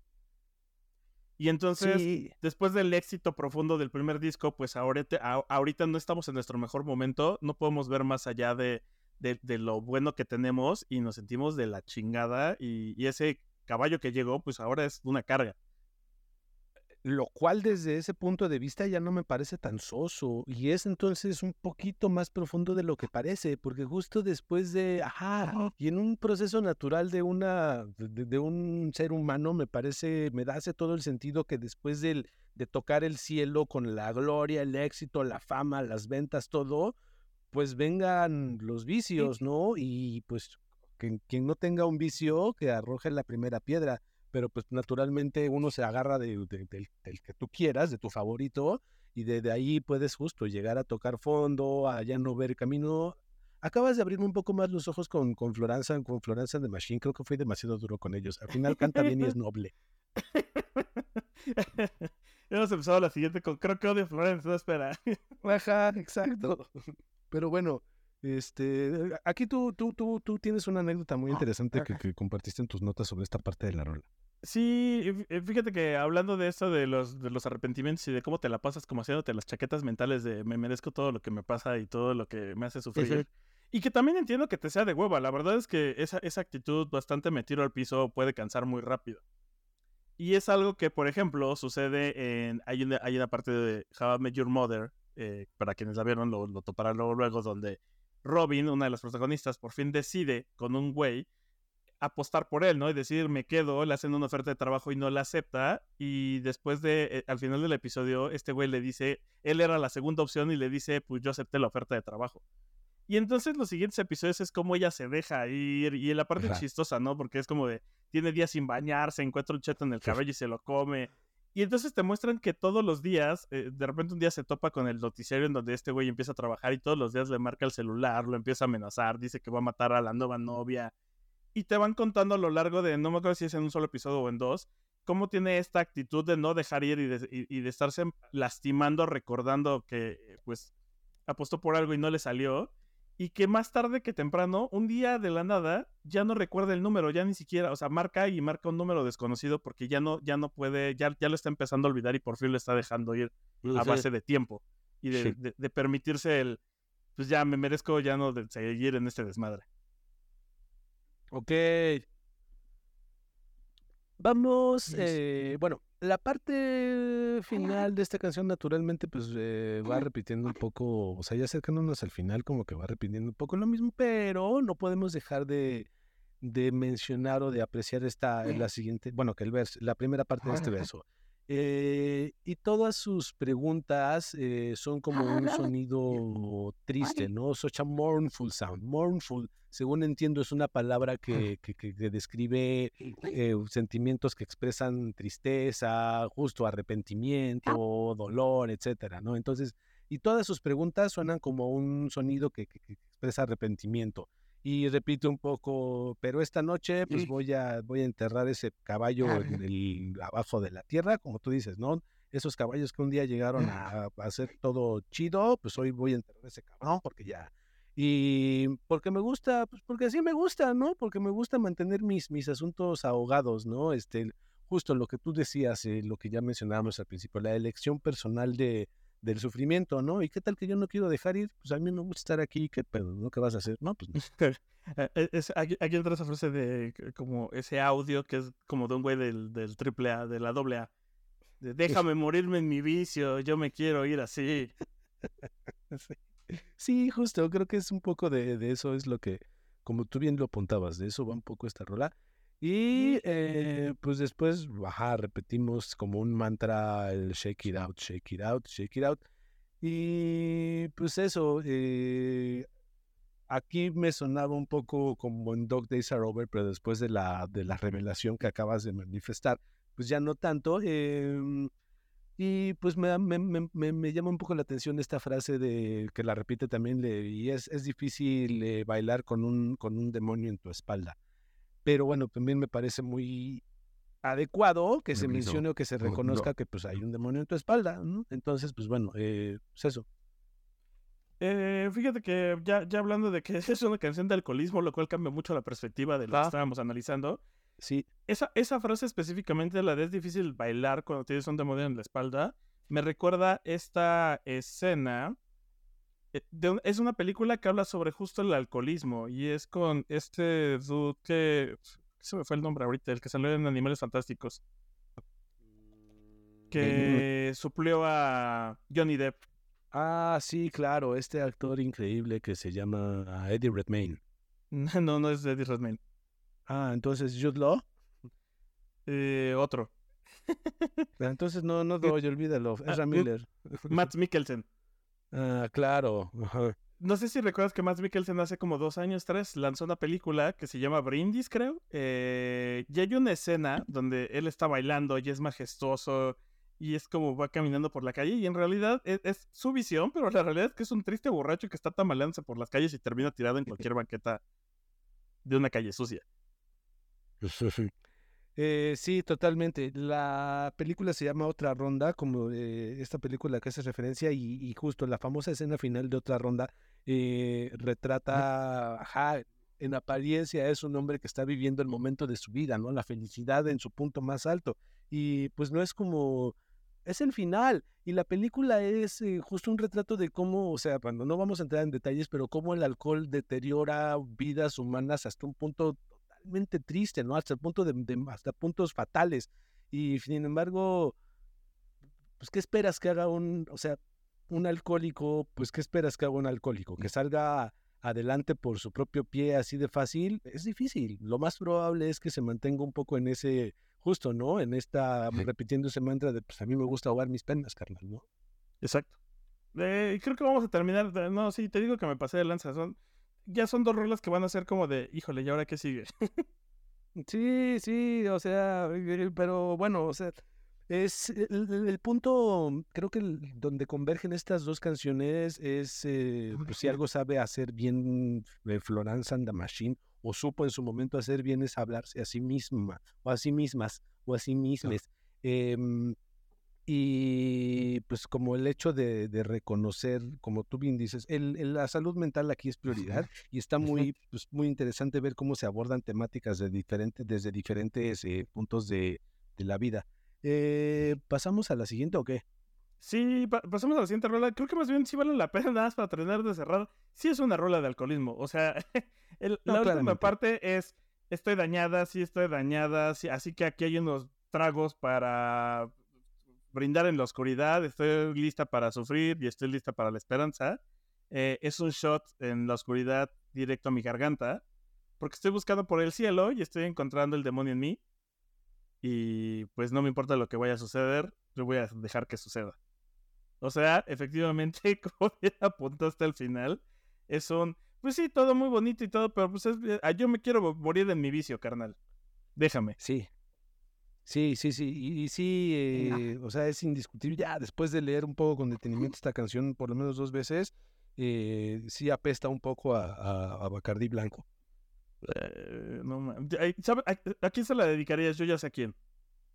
Y entonces, Sí. después del éxito profundo del primer disco, pues ahorita, a- ahorita no estamos en nuestro mejor momento, no podemos ver más allá de, de, de lo bueno que tenemos y nos sentimos de la chingada y, y ese caballo que llegó, pues ahora es una carga. Lo cual desde ese punto de vista ya no me parece tan soso y es entonces un poquito más profundo de lo que parece, porque justo después de, ajá, y en un proceso natural de una, de, de un ser humano me parece, me da hace todo el sentido que después del, de tocar el cielo con la gloria, el éxito, la fama, las ventas, todo, pues vengan los vicios, ¿no? Y pues que, quien no tenga un vicio, que arroje la primera piedra pero pues naturalmente uno se agarra de, de- del, del que tú quieras, de tu favorito, y desde ahí puedes justo llegar a tocar fondo, a ya no ver camino. Acabas de abrirme un poco más los ojos con, con Floranza, con Floranza de Machine, creo que fui demasiado duro con ellos. Al final canta bien y es noble. Hemos empezado la siguiente con creo que odio Florence, no espera. Ajá, exacto. Pero bueno, este, aquí tú, tú, tú, tú tienes una anécdota muy interesante que, que compartiste en tus notas sobre esta parte de la rola. Sí, fíjate que hablando de esto de los, de los arrepentimientos y de cómo te la pasas como haciéndote las chaquetas mentales de me merezco todo lo que me pasa y todo lo que me hace sufrir. Y que también entiendo que te sea de hueva. La verdad es que esa, esa actitud bastante me tiro al piso puede cansar muy rápido. Y es algo que, por ejemplo, sucede en... Hay una, hay una parte de How I Met Your Mother, eh, para quienes la vieron lo, lo toparán luego, luego, donde Robin, una de las protagonistas, por fin decide con un güey apostar por él, ¿no? Y decir, me quedo, le hacen una oferta de trabajo y no la acepta. Y después de, eh, al final del episodio, este güey le dice, él era la segunda opción y le dice, pues yo acepté la oferta de trabajo. Y entonces los siguientes episodios es como ella se deja ir y en la parte Ajá. chistosa, ¿no? Porque es como de, tiene días sin bañarse, encuentra un cheto en el cabello y se lo come. Y entonces te muestran que todos los días, eh, de repente un día se topa con el noticiario en donde este güey empieza a trabajar y todos los días le marca el celular, lo empieza a amenazar, dice que va a matar a la nueva novia. Y te van contando a lo largo de, no me acuerdo si es en un solo episodio o en dos, cómo tiene esta actitud de no dejar ir y de, y- y de estarse lastimando, recordando que pues apostó por algo y no le salió. Y que más tarde que temprano, un día de la nada, ya no recuerda el número, ya ni siquiera, o sea, marca y marca un número desconocido porque ya no, ya no puede, ya, ya lo está empezando a olvidar y por fin lo está dejando ir a base de tiempo y de, Sí. de- de permitirse el, pues ya me merezco ya no de seguir en este desmadre. Ok. Vamos, eh, bueno, la parte final de esta canción naturalmente pues eh, va repitiendo un poco, o sea, ya acercándonos al final como que va repitiendo un poco lo mismo, pero no podemos dejar de, de mencionar o de apreciar esta, la siguiente, bueno, que el verso, la primera parte de este verso. Eh, y todas sus preguntas eh, son como un sonido triste, ¿no? Such a mournful sound. Mournful, según entiendo, es una palabra que, que, que- describe eh, sentimientos que expresan tristeza, justo arrepentimiento, dolor, etcétera, ¿no? Entonces, y todas sus preguntas suenan como un sonido que expresa arrepentimiento. Y repite un poco, pero esta noche pues voy a, voy a enterrar ese caballo en el, abajo de la tierra, como tú dices, ¿no? Esos caballos que un día llegaron a, a hacer todo chido, pues hoy voy a enterrar ese cabrón porque ya... Y porque me gusta, pues porque así me gusta, ¿no? Porque me gusta mantener mis, mis asuntos ahogados, ¿no? Este, justo lo que tú decías, eh, lo que ya mencionábamos al principio, la elección personal de, del sufrimiento, ¿no? ¿Y qué tal que yo no quiero dejar ir? Pues a mí me gusta estar aquí, ¿qué pedo? ¿No? ¿Qué vas a hacer? No, pues no. Eh, eh, es- aquí, aquí entra esa frase de como ese audio que es como de un güey del, del triple A, de la doble A. De, déjame morirme en mi vicio, yo me quiero ir así. Sí. Sí, justo, creo que es un poco de, de eso, es lo que, como tú bien lo apuntabas, de eso va un poco esta rola. Y eh, pues después, ajá, repetimos como un mantra el shake it out, shake it out, shake it out. Y pues eso, eh, aquí me sonaba un poco como en Dog Days Are Over, pero después de la, de la revelación que acabas de manifestar, pues ya no tanto. em, y pues me, me, me- me- llama un poco la atención esta frase de que la repite también, le, y es, es difícil eh, bailar con un, con un demonio en tu espalda. Pero bueno, también me parece muy adecuado que se mencione o que se no, no. reconozca que pues hay un demonio en tu espalda, ¿no? Entonces, pues bueno, eh, pues eso. Eh, fíjate que ya, ya hablando de que es una canción de alcoholismo, lo cual cambia mucho la perspectiva de lo que estábamos analizando. Sí, Esa, esa frase específicamente, la de es difícil bailar cuando tienes un demonio en la espalda, me recuerda esta escena. Eh, de es una película que habla sobre justo el alcoholismo y es con este dude que... Se me fue el nombre ahorita, el que salió en Animales Fantásticos. Que suplió a Johnny Depp. Ah, sí, claro, este actor increíble que se llama Eddie Redmayne. No, no es Eddie Redmayne. Ah, entonces Jude Law. Eh, otro. Ah, Entonces no, no doy, olvídalo. Ah, Ezra Jude- Miller. Matt Mikkelsen. Ah, claro. ajá. No sé si recuerdas que Matt Mikkelsen hace como dos años, tres, lanzó una película que se llama Brindis, creo. Eh, y hay una escena donde él está bailando y es majestuoso y es como va caminando por la calle y en realidad es, es su visión, pero la realidad es que es un triste borracho que está tambaleándose por las calles y termina tirado en cualquier banqueta de una calle sucia. Eh, sí, totalmente. La película se llama Otra Ronda, como eh, esta película que hace referencia, y, y justo la famosa escena final de Otra Ronda eh, retrata, ajá, en apariencia es un hombre que está viviendo el momento de su vida, ¿no? La felicidad en su punto más alto. Y pues no es como, es el final. Y la película es eh, justo un retrato de cómo, o sea, cuando no vamos a entrar en detalles, pero cómo el alcohol deteriora vidas humanas hasta un punto triste, ¿no? Hasta el punto de, de hasta puntos fatales. Y sin embargo, pues, ¿qué esperas que haga un, o sea, un alcohólico, pues, ¿qué esperas que haga un alcohólico? Que salga adelante por su propio pie así de fácil, es difícil. Lo más probable es que se mantenga un poco en ese, justo, ¿no? En esta, repitiendo ese mantra de, pues a mí me gusta ahogar mis penas, carnal, ¿no? Exacto. Eh, creo que vamos a terminar. No, sí, te digo que me pasé de lanza. Son, ya son dos rolas que van a ser como de, híjole, ¿y ahora qué sigue? sí, sí, o sea, pero bueno, o sea, es el, el, punto, creo que el, donde convergen estas dos canciones es eh, pues, si algo sabe hacer bien eh, Florence and the Machine o supo en su momento hacer bien es hablarse a sí misma o a sí mismas o a sí mismas. Eh, y pues como el hecho de, de, reconocer, como tú bien dices, el, el, la salud mental aquí es prioridad y está muy, pues, muy interesante ver cómo se abordan temáticas de diferentes, desde diferentes eh, puntos de, de la vida. Eh, ¿Pasamos a la siguiente o qué? Sí, pa pasamos a la siguiente rola. Creo que más bien sí vale la pena nada más para terminar de cerrar. Sí es una rola de alcoholismo. O sea, el, no, la claramente. última parte es estoy dañada, sí estoy dañada, sí, así que aquí hay unos tragos para brindar en la oscuridad, estoy lista para sufrir y estoy lista para la esperanza. Eh, es un shot en la oscuridad directo a mi garganta, porque estoy buscando por el cielo y estoy encontrando el demonio en mí y pues no me importa lo que vaya a suceder, yo voy a dejar que suceda. O sea, efectivamente, como ya apuntaste al final, es un, pues sí, todo muy bonito y todo, pero pues es, yo me quiero morir en mi vicio, carnal. Déjame. Sí. Sí, sí, sí, y, y sí, eh, o sea, es indiscutible. Ya después de leer un poco con detenimiento esta canción, por lo menos dos veces, eh, sí apesta un poco a, a, a Bacardí Blanco. Eh, no, ¿sabe? ¿A, ¿A, quién se la dedicarías? Yo ya sé a quién.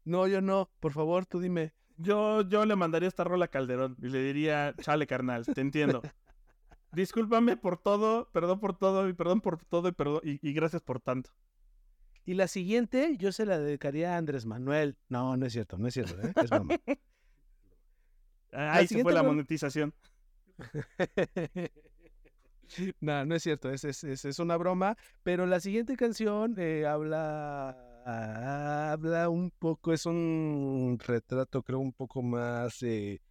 No, yo no. Por favor, tú dime. Yo, yo le mandaría esta rola a Calderón y le diría, chale, carnal, te entiendo. Discúlpame por todo, perdón por todo, y perdón por todo, y, perdón, y, y, gracias por tanto. Y la siguiente, yo se la dedicaría a Andrés Manuel. No, no es cierto, no es cierto, ¿eh? es broma. Ahí se fue la monetización. no, no es cierto, es, es, es, es, una broma, pero la siguiente canción eh, habla, habla un poco, es un retrato creo un poco más, eh,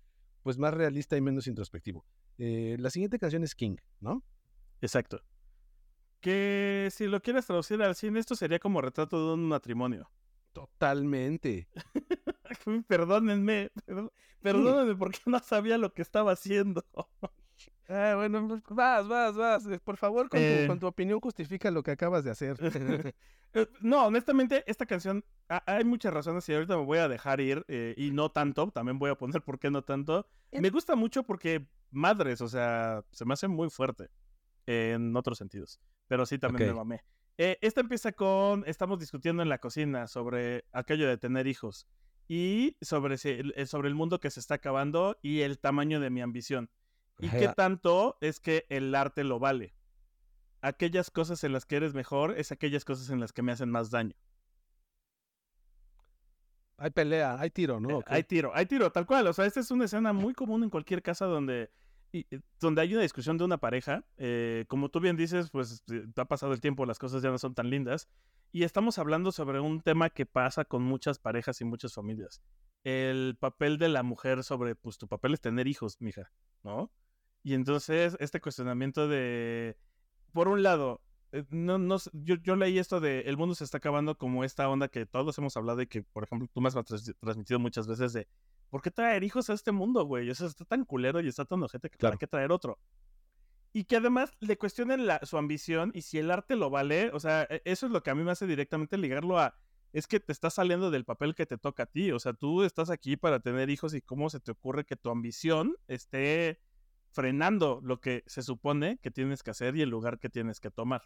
pues más realista y menos introspectivo. Eh, la siguiente canción es King, ¿no? Exacto. Que si lo quieres traducir al cine, esto sería como retrato de un matrimonio. Totalmente. Perdónenme, perdónenme porque no sabía lo que estaba haciendo. Ah, bueno, pues, vas, vas, vas. Eh, por favor, con, eh... tu, con, tu, opinión justifica lo que acabas de hacer. Eh, no, honestamente, esta canción, hay muchas razones y ahorita me voy a dejar ir eh, y no tanto, también voy a poner por qué no tanto. Me gusta mucho porque madres, o sea, se me hace muy fuerte en otros sentidos, pero sí también okay. me mamé. esta empieza con, estamos discutiendo en la cocina sobre aquello de tener hijos y sobre, sobre el mundo que se está acabando y el tamaño de mi ambición. ¿Y qué tanto es que el arte lo vale? Aquellas cosas en las que eres mejor es aquellas cosas en las que me hacen más daño. Hay pelea, hay tiro, ¿no? Eh. Hay tiro, hay tiro, tal cual. O sea, esta es una escena muy común en cualquier casa donde, y, donde hay una discusión de una pareja. Eh, como tú bien dices, pues eh, ha pasado el tiempo, las cosas ya no son tan lindas. Y estamos hablando sobre un tema que pasa con muchas parejas y muchas familias. El papel de la mujer sobre, pues tu papel es tener hijos, mija, ¿no? Y entonces este cuestionamiento de, por un lado, eh, no, no, yo, yo leí esto de el mundo se está acabando como esta onda que todos hemos hablado y que, por ejemplo, tú me has transmitido muchas veces de, ¿por qué traer hijos a este mundo, güey? O sea, está tan culero y está tan ojete que claro. para qué traer otro. Y que además le cuestionen la, su ambición y si el arte lo vale, o sea, e, eso es lo que a mí me hace directamente ligarlo a, es que te estás saliendo del papel que te toca a ti, o sea, tú estás aquí para tener hijos y cómo se te ocurre que tu ambición esté frenando lo que se supone que tienes que hacer y el lugar que tienes que tomar.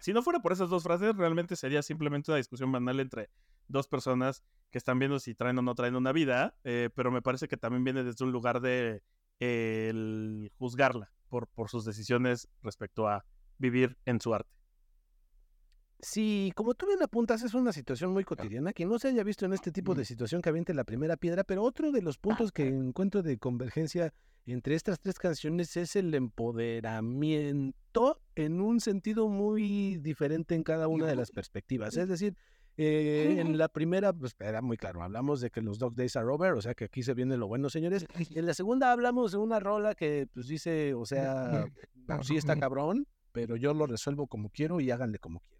Si no fuera por esas dos frases, realmente sería simplemente una discusión banal entre dos personas que están viendo si traen o no traen una vida, eh, pero me parece que también viene desde un lugar de el juzgarla por, por sus decisiones respecto a vivir en su arte. Sí, como tú bien apuntas, es una situación muy cotidiana que no se haya visto en este tipo de situación que aviente la primera piedra, pero otro de los puntos que encuentro de convergencia entre estas tres canciones es el empoderamiento en un sentido muy diferente en cada una de las perspectivas. Es decir, eh, en la primera, pues era muy claro, hablamos de que los Dog Days are over, o sea que aquí se viene lo bueno, señores. En la segunda hablamos de una rola que pues dice, o sea, sí está cabrón, pero yo lo resuelvo como quiero y háganle como quieran.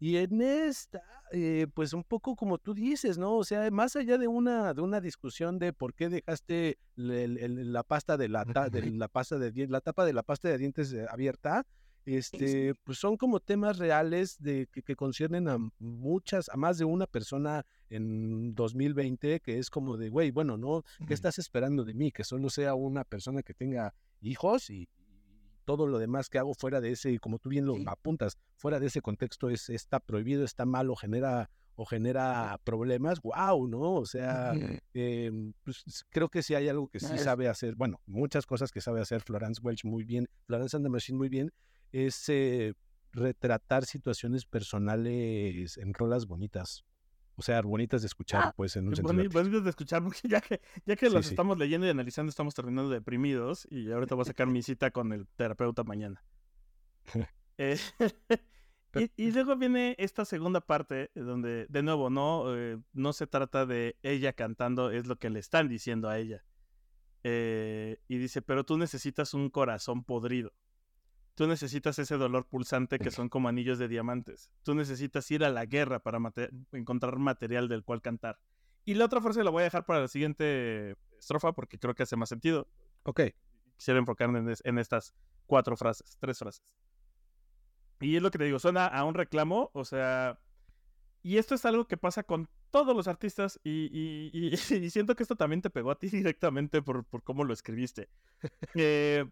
Y en esta, eh, pues un poco como tú dices, ¿no? O sea, más allá de una, de una discusión de por qué dejaste la pasta de la, de la pasta de la tapa de la pasta de dientes eh, abierta, este, pues son como temas reales de que, que, conciernen a muchas, a más de una persona en 2020, que es como de, güey, bueno, ¿no? ¿Qué estás esperando de mí? Que solo sea una persona que tenga hijos y, todo lo demás que hago fuera de ese, como tú bien lo apuntas, fuera de ese contexto es, está prohibido, está mal o genera o genera problemas, wow, ¿no? O sea, em, pues, creo que sí hay algo que sí sabe hacer, bueno, muchas cosas que sabe hacer Florence Welch muy bien, Florence and the Machine muy bien, es eh, retratar situaciones personales en rolas bonitas. O sea, bonitas de escuchar, ah, pues, en un sentido. Bonitas de escuchar, porque ya que, ya que las estamos leyendo y analizando, estamos terminando deprimidos. Y ahorita voy a sacar mi cita con el terapeuta mañana. Eh, y, luego viene esta segunda parte, eh, donde, de nuevo, no, eh, no se trata de ella cantando, es lo que le están diciendo a ella. y dice, pero tú necesitas un corazón podrido. Tú necesitas ese dolor pulsante que son como anillos de diamantes. Tú necesitas ir a la guerra para encontrar material del cual cantar. Y la otra frase la voy a dejar para la siguiente estrofa porque creo que hace más sentido. Ok. Quisiera enfocarme en, estas cuatro frases, tres frases. Y es lo que te digo, suena a un reclamo, o sea... Y esto es algo que pasa con todos los artistas y, siento que esto también te pegó a ti directamente por, por cómo lo escribiste. Eh,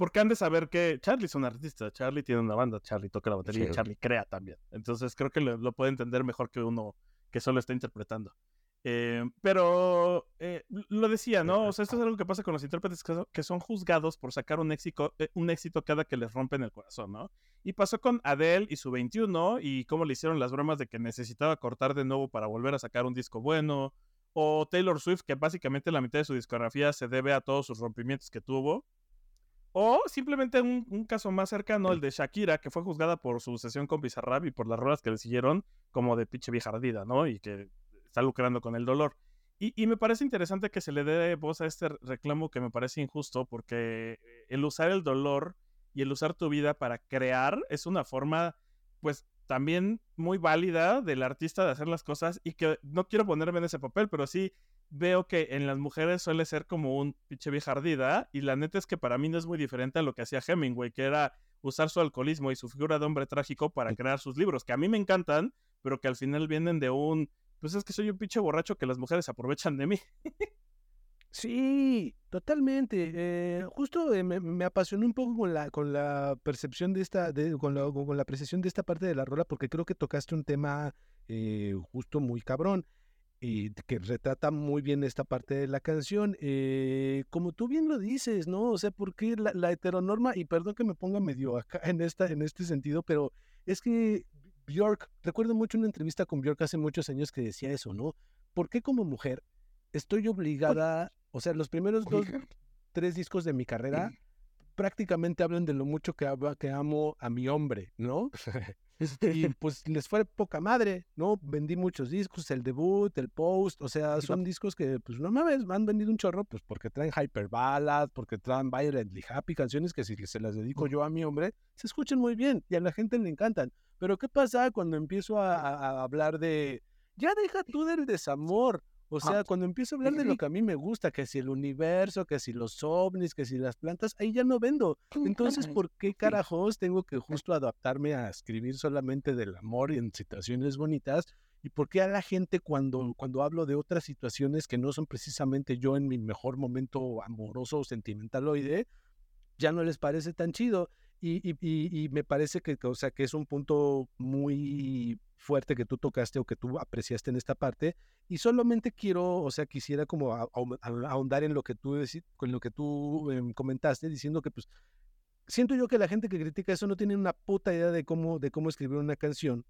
porque han de saber que Charlie es un artista, Charlie tiene una banda, Charlie toca la batería y Charlie crea también. Entonces creo que lo, puede entender mejor que uno que solo está interpretando. Eh, pero eh, lo decía, ¿no? O sea, esto es algo que pasa con los intérpretes que son, juzgados por sacar un éxito, eh, un éxito cada que les rompen el corazón, ¿no? Y pasó con Adele y su 21 y cómo le hicieron las bromas de que necesitaba cortar de nuevo para volver a sacar un disco bueno. O Taylor Swift, que básicamente la mitad de su discografía se debe a todos sus rompimientos que tuvo. O simplemente un, caso más cercano, el de Shakira, que fue juzgada por su sesión con Bizarrap y por las ruedas que le siguieron como de pinche vieja ardida, ¿no? Y que está lucrando con el dolor. Y, me parece interesante que se le dé voz a este reclamo que me parece injusto, porque el usar el dolor y el usar tu vida para crear es una forma, pues, también muy válida del artista de hacer las cosas y que no quiero ponerme en ese papel, pero sí veo que en las mujeres suele ser como un pinche vieja ardida y la neta es que para mí no es muy diferente a lo que hacía Hemingway, que era usar su alcoholismo y su figura de hombre trágico para crear sus libros, que a mí me encantan, pero que al final vienen de un, pues es que soy un pinche borracho que las mujeres aprovechan de mí. Sí, totalmente. Eh, justo eh, me, apasionó un poco con la, con la percepción de esta, de, con, la, con la apreciación de esta parte de la rola, porque creo que tocaste un tema eh, justo muy cabrón y que retrata muy bien esta parte de la canción. Eh, como tú bien lo dices, ¿no? O sea, porque la, la, heteronorma, y perdón que me ponga medio acá en, esta, en este sentido, pero es que Bjork, recuerdo mucho una entrevista con Bjork hace muchos años que decía eso, ¿no? ¿Por qué como mujer estoy obligada, o sea, los primeros dos, tres discos de mi carrera prácticamente hablan de lo mucho que, que amo a mi hombre, ¿no? y pues les fue poca madre, ¿no? Vendí muchos discos, el debut, el post, o sea, son discos que, pues no mames, me han vendido un chorro, pues porque traen hyper ballad, porque traen violently happy, canciones que si se las dedico yo a mi hombre, se escuchan muy bien y a la gente le encantan. Pero ¿qué pasa cuando empiezo a, a hablar de, ya deja tú del desamor, o sea, cuando empiezo a hablar de lo que a mí me gusta, que si el universo, que si los ovnis, que si las plantas, ahí ya no vendo. Entonces, ¿por qué carajos tengo que justo adaptarme a escribir solamente del amor y en situaciones bonitas? ¿Y por qué a la gente cuando, cuando hablo de otras situaciones que no son precisamente yo en mi mejor momento amoroso o sentimental sentimentaloide, ya no les parece tan chido? Y, y, me parece que, o sea, que es un punto muy fuerte que tú tocaste o que tú apreciaste en esta parte. Y solamente quiero, o sea, quisiera como ahondar en lo que tú, con lo que tú em, comentaste, diciendo que pues siento yo que la gente que critica eso no tiene una puta idea de cómo, de cómo escribir una canción.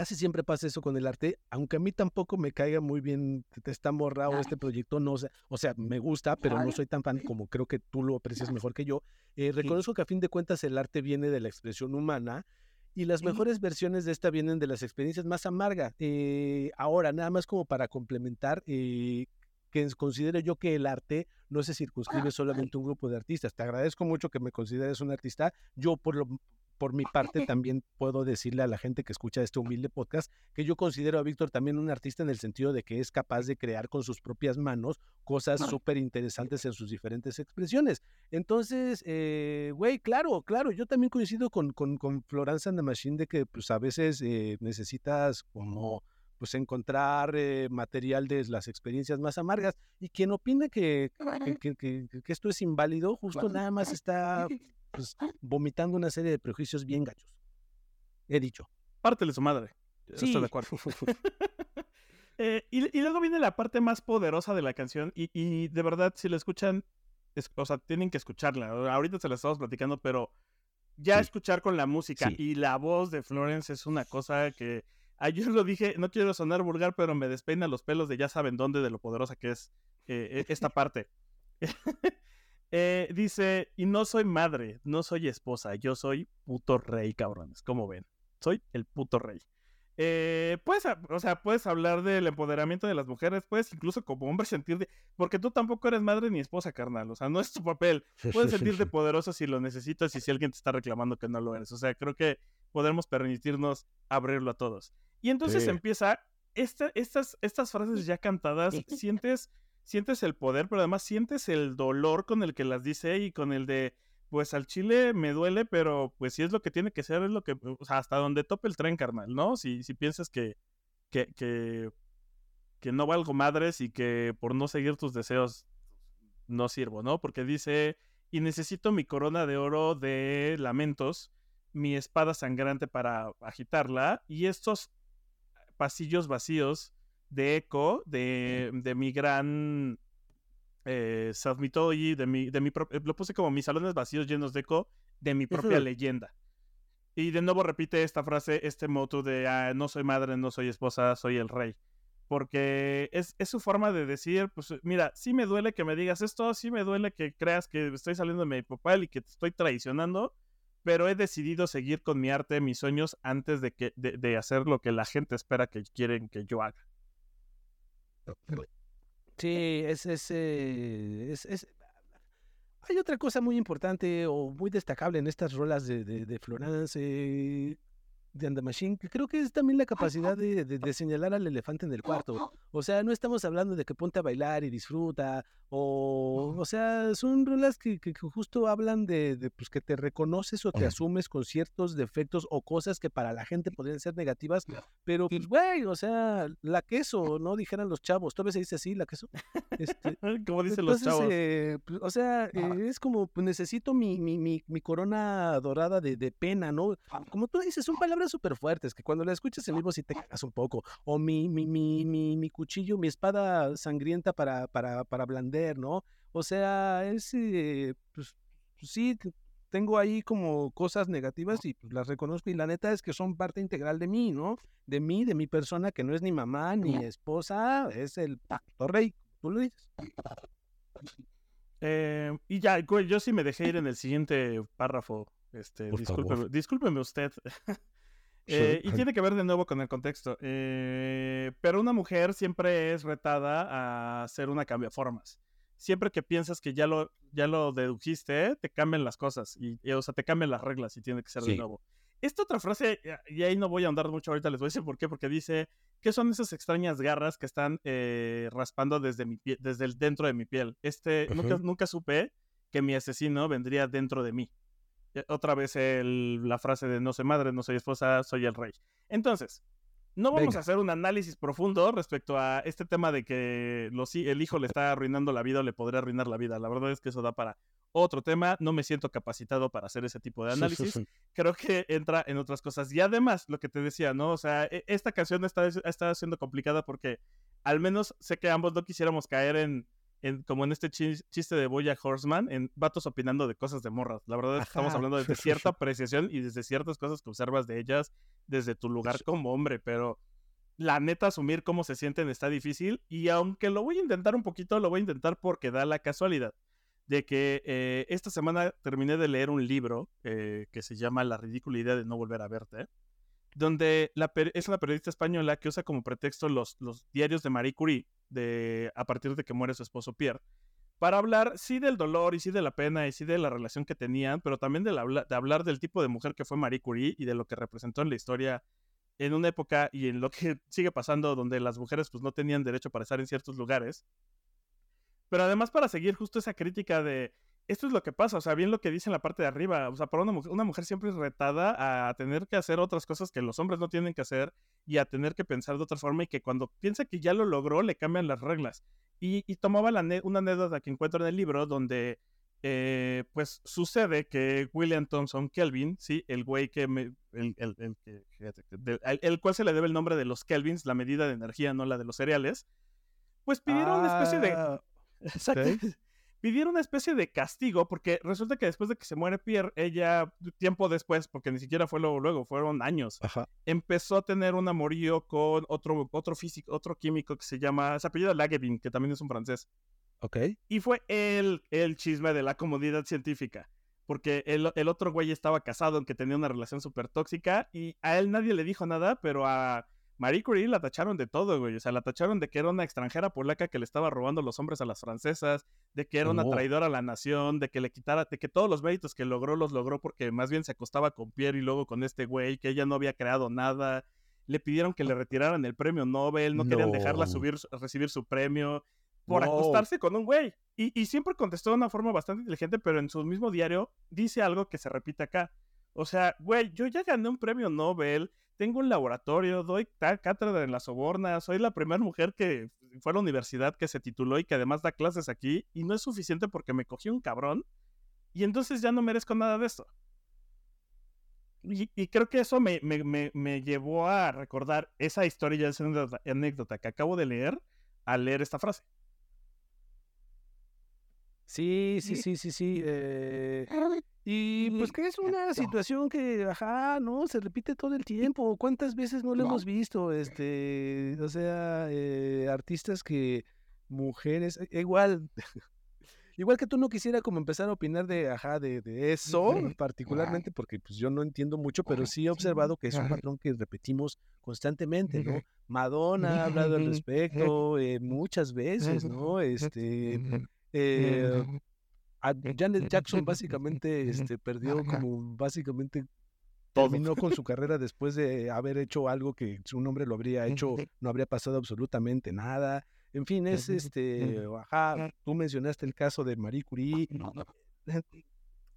Casi siempre pasa eso con el arte, aunque a mí tampoco me caiga muy bien, te está morrado este proyecto, no, o sea, me gusta, pero no soy tan fan como creo que tú lo aprecias mejor que yo. Eh, reconozco que a fin de cuentas el arte viene de la expresión humana y las mejores versiones de esta vienen de las experiencias más amargas. Eh, ahora, nada más como para complementar, eh, que considero yo que el arte no se circunscribe solamente a un grupo de artistas. Te agradezco mucho que me consideres un artista. Yo, por lo, por mi parte, también puedo decirle a la gente que escucha este humilde podcast que yo considero a Víctor también un artista en el sentido de que es capaz de crear con sus propias manos cosas súper interesantes en sus diferentes expresiones. Entonces, eh, güey, claro, claro, yo también coincido con, con, con Florence and the Machine de que pues a veces eh, necesitas como pues encontrar eh, material de las experiencias más amargas. Y quien opina que, que, que, que esto es inválido, justo nada más está pues, vomitando una serie de prejuicios bien gachos. He dicho. Pártele su madre. Sí. Estoy de acuerdo. Eh, y, y, luego viene la parte más poderosa de la canción y, y de verdad, si la escuchan, o sea, tienen que escucharla. Ahorita se la estamos platicando, pero ya escuchar con la música y la voz de Florence es una cosa que Ayer lo dije, no quiero sonar vulgar, pero me despeina los pelos de ya saben dónde, de lo poderosa que es eh, e, esta parte. eh, dice, y no soy madre, no soy esposa, yo soy puto rey, cabrones. ¿Cómo ven? Soy el puto rey. Eh, puedes, o sea, puedes hablar del empoderamiento de las mujeres, puedes incluso como hombre sentir de, porque tú tampoco eres madre ni esposa, carnal, o sea, no es tu papel. Puedes sentirte poderoso si lo necesitas y si alguien te está reclamando que no lo eres. O sea, creo que podremos permitirnos abrirlo a todos. Y entonces empieza, esta, estas, estas frases ya cantadas, sientes, sientes el poder, pero además sientes el dolor con el que las dice y con el de, pues al chile me duele, pero pues si es lo que tiene que ser, es lo que, o sea, hasta donde tope el tren, carnal, ¿no? Si, si piensas que, que, que, que no valgo madres y que por no seguir tus deseos no sirvo, ¿no? Porque dice, y necesito mi corona de oro de lamentos, mi espada sangrante para agitarla, y estos pasillos vacíos de eco de, de mi gran eh, de mi, de mi eh, lo puse como mis salones vacíos llenos de eco de mi propia leyenda. Y de nuevo repite esta frase, este moto de ah, no soy madre, no soy esposa, soy el rey. Porque es, es, su forma de decir, pues mira, sí me duele que me digas esto, sí me duele que creas que estoy saliendo de mi papel y que te estoy traicionando, pero he decidido seguir con mi arte, mis sueños, antes de, que, de, hacer lo que la gente espera que quieren que yo haga. Sí, es, es, es, Hay otra cosa muy importante o muy destacable en estas rolas de, de, de Florence. De And Machine, creo que es también la capacidad de, de, señalar al elefante en el cuarto. O sea, no estamos hablando de que ponte a bailar y disfruta, o, o sea, son rolas que, que, justo hablan de, de, pues, que te reconoces o te asumes con ciertos defectos o cosas que para la gente podrían ser negativas, pero pues, güey, o sea, la queso, ¿no? Dijeran los chavos, ¿todavía se dice así, la queso? Este, como dicen los chavos. Eh, pues, o sea, eh, es como, pues, necesito mi, mi, mi, mi corona dorada de, de pena, ¿no? Como tú dices, son palabras súper fuertes que cuando la escuchas en vivo sí te cagas un poco. O mi, mi, mi, mi, mi cuchillo, mi espada sangrienta para, para, para blander, ¿no? O sea, es, eh, pues, sí, tengo ahí como cosas negativas y pues, las reconozco y la neta es que son parte integral de mí, ¿no? De mí, de mi persona que no es ni mamá ni esposa, es el pacto rey, tú lo dices. Eh, y ya, yo sí me dejé ir en el siguiente párrafo. Este, discúlpeme, discúlpeme usted. Eh, y tiene que ver de nuevo con el contexto. Eh, pero una mujer siempre es retada a ser una cambiaformas. Siempre que piensas que ya lo, ya lo dedujiste, te cambian las cosas. Y, o sea, te cambian las reglas y tiene que ser de nuevo. Esta otra frase, y ahí no voy a andar mucho ahorita, les voy a decir por qué, porque dice que son esas extrañas garras que están eh, raspando desde, mi desde el dentro de mi piel. Este, nunca, nunca supe que mi asesino vendría dentro de mí. Eh, otra vez la frase de no soy madre, no soy esposa, soy el rey. Entonces, no vamos a hacer un análisis profundo respecto a este tema de que el hijo le está arruinando la vida o le podría arruinar la vida. La verdad es que eso da para otro tema, no me siento capacitado para hacer ese tipo de análisis. Creo que entra en otras cosas. Y además, lo que te decía, ¿no? O sea, e, esta canción está, está siendo complicada porque al menos sé que ambos no quisiéramos caer en, en como en este chiste de Boya Horseman, en vatos opinando de cosas de morras. La verdad es que estamos hablando desde cierta apreciación y desde ciertas cosas que observas de ellas desde tu lugar como hombre, pero la neta asumir cómo se sienten está difícil y aunque lo voy a intentar un poquito, lo voy a intentar porque da la casualidad de que eh, esta semana terminé de leer un libro eh, que se llama La ridícula idea de no volver a verte, donde la es una periodista española que usa como pretexto los, diarios de Marie Curie de, a partir de que muere su esposo Pierre, para hablar sí del dolor y sí de la pena y sí de la relación que tenían, pero también de, de hablar del tipo de mujer que fue Marie Curie y de lo que representó en la historia en una época y en lo que sigue pasando donde las mujeres pues no tenían derecho para estar en ciertos lugares. Pero además para seguir justo esa crítica de esto es lo que pasa, o sea, bien lo que dice en la parte de arriba, o sea, para una mujer, una mujer siempre es retada a tener que hacer otras cosas que los hombres no tienen que hacer y a tener que pensar de otra forma y que cuando piensa que ya lo logró le cambian las reglas. Y, tomaba la una anécdota que encuentro en el libro donde eh, pues sucede que William Thompson Kelvin, sí, el güey que me, el, el, el, cual se le debe el nombre de los Kelvins, la medida de energía, no la de los cereales, pues pidieron una especie de... Ah, pidieron una especie de castigo porque resulta que después de que se muere Pierre, ella, tiempo después, porque ni siquiera fue luego, luego fueron años, empezó a tener un amorío con otro, otro físico, otro químico que se llama, se apellida Lagevin, que también es un francés. Ok. Y fue el, el chisme de la comodidad científica. Porque el, el otro güey estaba casado, aunque tenía una relación súper tóxica, y a él nadie le dijo nada, pero a Marie Curie la tacharon de todo, güey. O sea, la tacharon de que era una extranjera polaca que le estaba robando los hombres a las francesas, de que era una traidora a la nación, de que le quitara, de que todos los méritos que logró los logró porque más bien se acostaba con Pierre y luego con este güey, que ella no había creado nada. Le pidieron que le retiraran el premio Nobel, no, querían dejarla subir, recibir su premio por acostarse con un güey. Y, siempre contestó de una forma bastante inteligente, pero en su mismo diario dice algo que se repite acá. O sea, güey, yo ya gané un premio Nobel, tengo un laboratorio, doy cátedra en la Soborna, soy la primera mujer que fue a la universidad que se tituló y que además da clases aquí, y no es suficiente porque me cogí un cabrón, y entonces ya no merezco nada de esto. Y, creo que eso me, me, llevó a recordar esa historia, esa anécdota que acabo de leer al leer esta frase. Sí, sí, sí, sí, sí. Eh, y pues que es una situación que, ajá, ¿no? Se repite todo el tiempo. ¿Cuántas veces no lo hemos visto? Este, o sea, eh, artistas que, mujeres, e, igual, igual que tú no quisiera como empezar a opinar de, ajá, de, de eso, particularmente porque pues yo no entiendo mucho, pero sí he observado que es un patrón que repetimos constantemente, ¿no? Madonna ha hablado al respecto eh, muchas veces, ¿no? Este eh, Janet Jackson básicamente este, perdió como básicamente terminó con su carrera después de haber hecho algo que su nombre lo habría hecho, no habría pasado absolutamente nada. En fin, es este, ajá, tú mencionaste el caso de Marie Curie. Eh,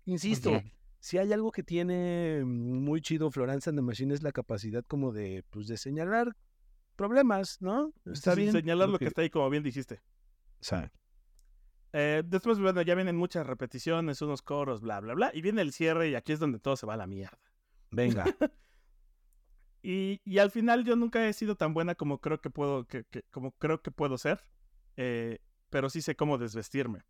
insisto, si hay algo que tiene muy chido Florence and the Machine es la capacidad como de, pues, de señalar problemas, ¿no? Está bien. Señalar lo que está ahí, como bien dijiste. Eh, después, bueno, ya vienen muchas repeticiones, unos coros, bla, bla, bla. Y viene el cierre y aquí es donde todo se va a la mierda. Venga. y, y, al final yo nunca he sido tan buena como creo que puedo, que, como creo que puedo ser. Eh, pero sí sé cómo desvestirme.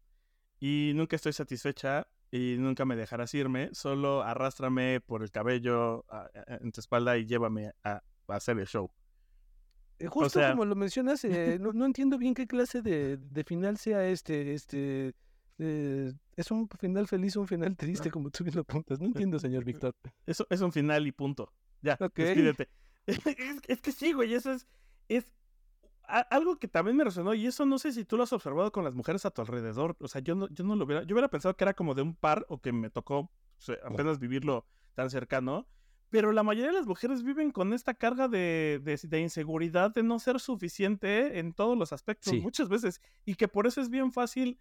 Y nunca estoy satisfecha y nunca me dejarás irme. Solo arrástrame por el cabello en tu espalda y llévame a hacer el show. Eh, justo como lo mencionas, eh, no, no, entiendo bien qué clase de, de final sea este, este, eh, es un final feliz o un final triste, como tú bien lo apuntas. No entiendo, señor Víctor. Eso es un final y punto. Ya, despídete. es, que sí, güey, eso es, es algo que también me resonó, y eso no sé si tú lo has observado con las mujeres a tu alrededor. O sea, yo no, yo no lo hubiera, yo hubiera pensado que era como de un par, o que me tocó apenas vivirlo tan cercano pero la mayoría de las mujeres viven con esta carga de, de, inseguridad, de no ser suficiente en todos los aspectos, muchas veces, y que por eso es bien fácil,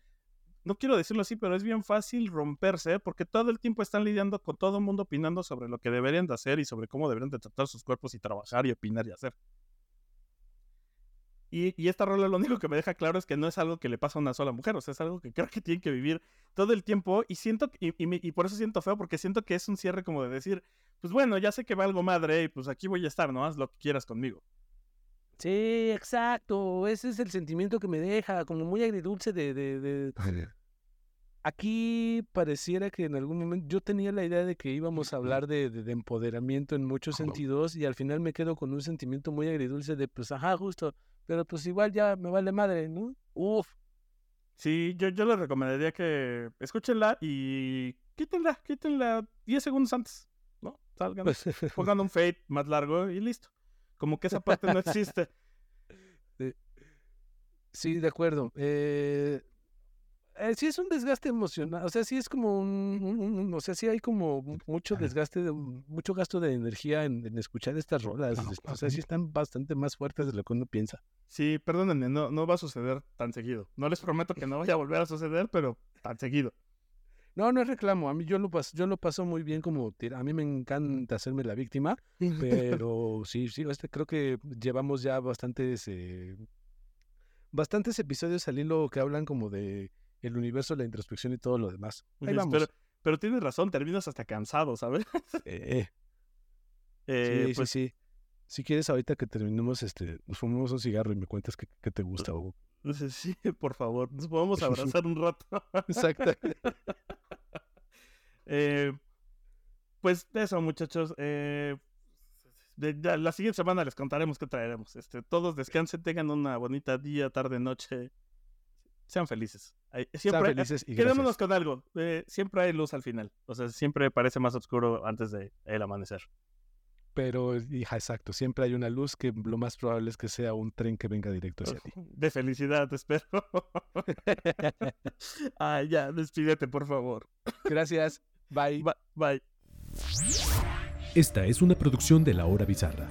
no quiero decirlo así, pero es bien fácil romperse, porque todo el tiempo están lidiando con todo el mundo opinando sobre lo que deberían de hacer y sobre cómo deberían de tratar sus cuerpos y trabajar y opinar y hacer. Y, y, esta rola lo único que me deja claro es que no es algo que le pasa a una sola mujer, o sea, es algo que creo que tiene que vivir todo el tiempo y siento, y, y, y, por eso siento feo, porque siento que es un cierre como de decir, pues bueno, ya sé que va algo madre y pues aquí voy a estar, no haz lo que quieras conmigo. Sí, exacto, ese es el sentimiento que me deja, como muy agridulce de... de, de... Aquí pareciera que en algún momento yo tenía la idea de que íbamos a hablar de, de, de empoderamiento en muchos sentidos y al final me quedo con un sentimiento muy agridulce de, pues, ajá, justo, pero pues igual ya me vale madre, ¿no? Uf. Sí, yo, yo les recomendaría que escúchenla y quítenla, quítenla 10 segundos antes, ¿no? Salgan, pongan un fade más largo y listo. Como que esa parte no existe. Sí, de acuerdo. Eh, eh, sí es un desgaste emocional, o sea, sí es como un, un, un, o sea, sí hay como mucho desgaste, de, mucho gasto de energía en, en escuchar estas rolas, o sea, sí están bastante más fuertes de lo que uno piensa. Sí, perdónenme, no, no va a suceder tan seguido. No les prometo que no vaya a volver a suceder, pero tan seguido. No, no es reclamo. A mí yo lo paso, yo lo paso muy bien como a mí me encanta hacerme la víctima, pero sí, sí, este, creo que llevamos ya bastantes eh, bastantes episodios al hilo que hablan como de el universo, la introspección y todo lo demás. Ahí vamos. Pero, pero tienes razón, terminas hasta cansado, ¿sabes? Eh, eh, sí, pues, sí, sí. Si quieres, ahorita que terminemos, este, nos fumamos un cigarro y me cuentas qué, qué te gusta, Hugo. Sí, por favor, nos podemos abrazar un rato. Exacto. eh, pues eso, muchachos. Eh, de, de, la siguiente semana les contaremos qué traeremos. Este, todos descansen, tengan una bonita día, tarde, noche. Sean felices. Siempre, Sean felices y quedémonos con algo. Eh, siempre hay luz al final. O sea, siempre parece más oscuro antes del de amanecer. Pero, hija, exacto, siempre hay una luz que lo más probable es que sea un tren que venga directo hacia ti. De felicidad, espero. Ay, ya, despídete, por favor. Gracias. Bye. Bye. Bye. Esta es una producción de La Hora Bizarra.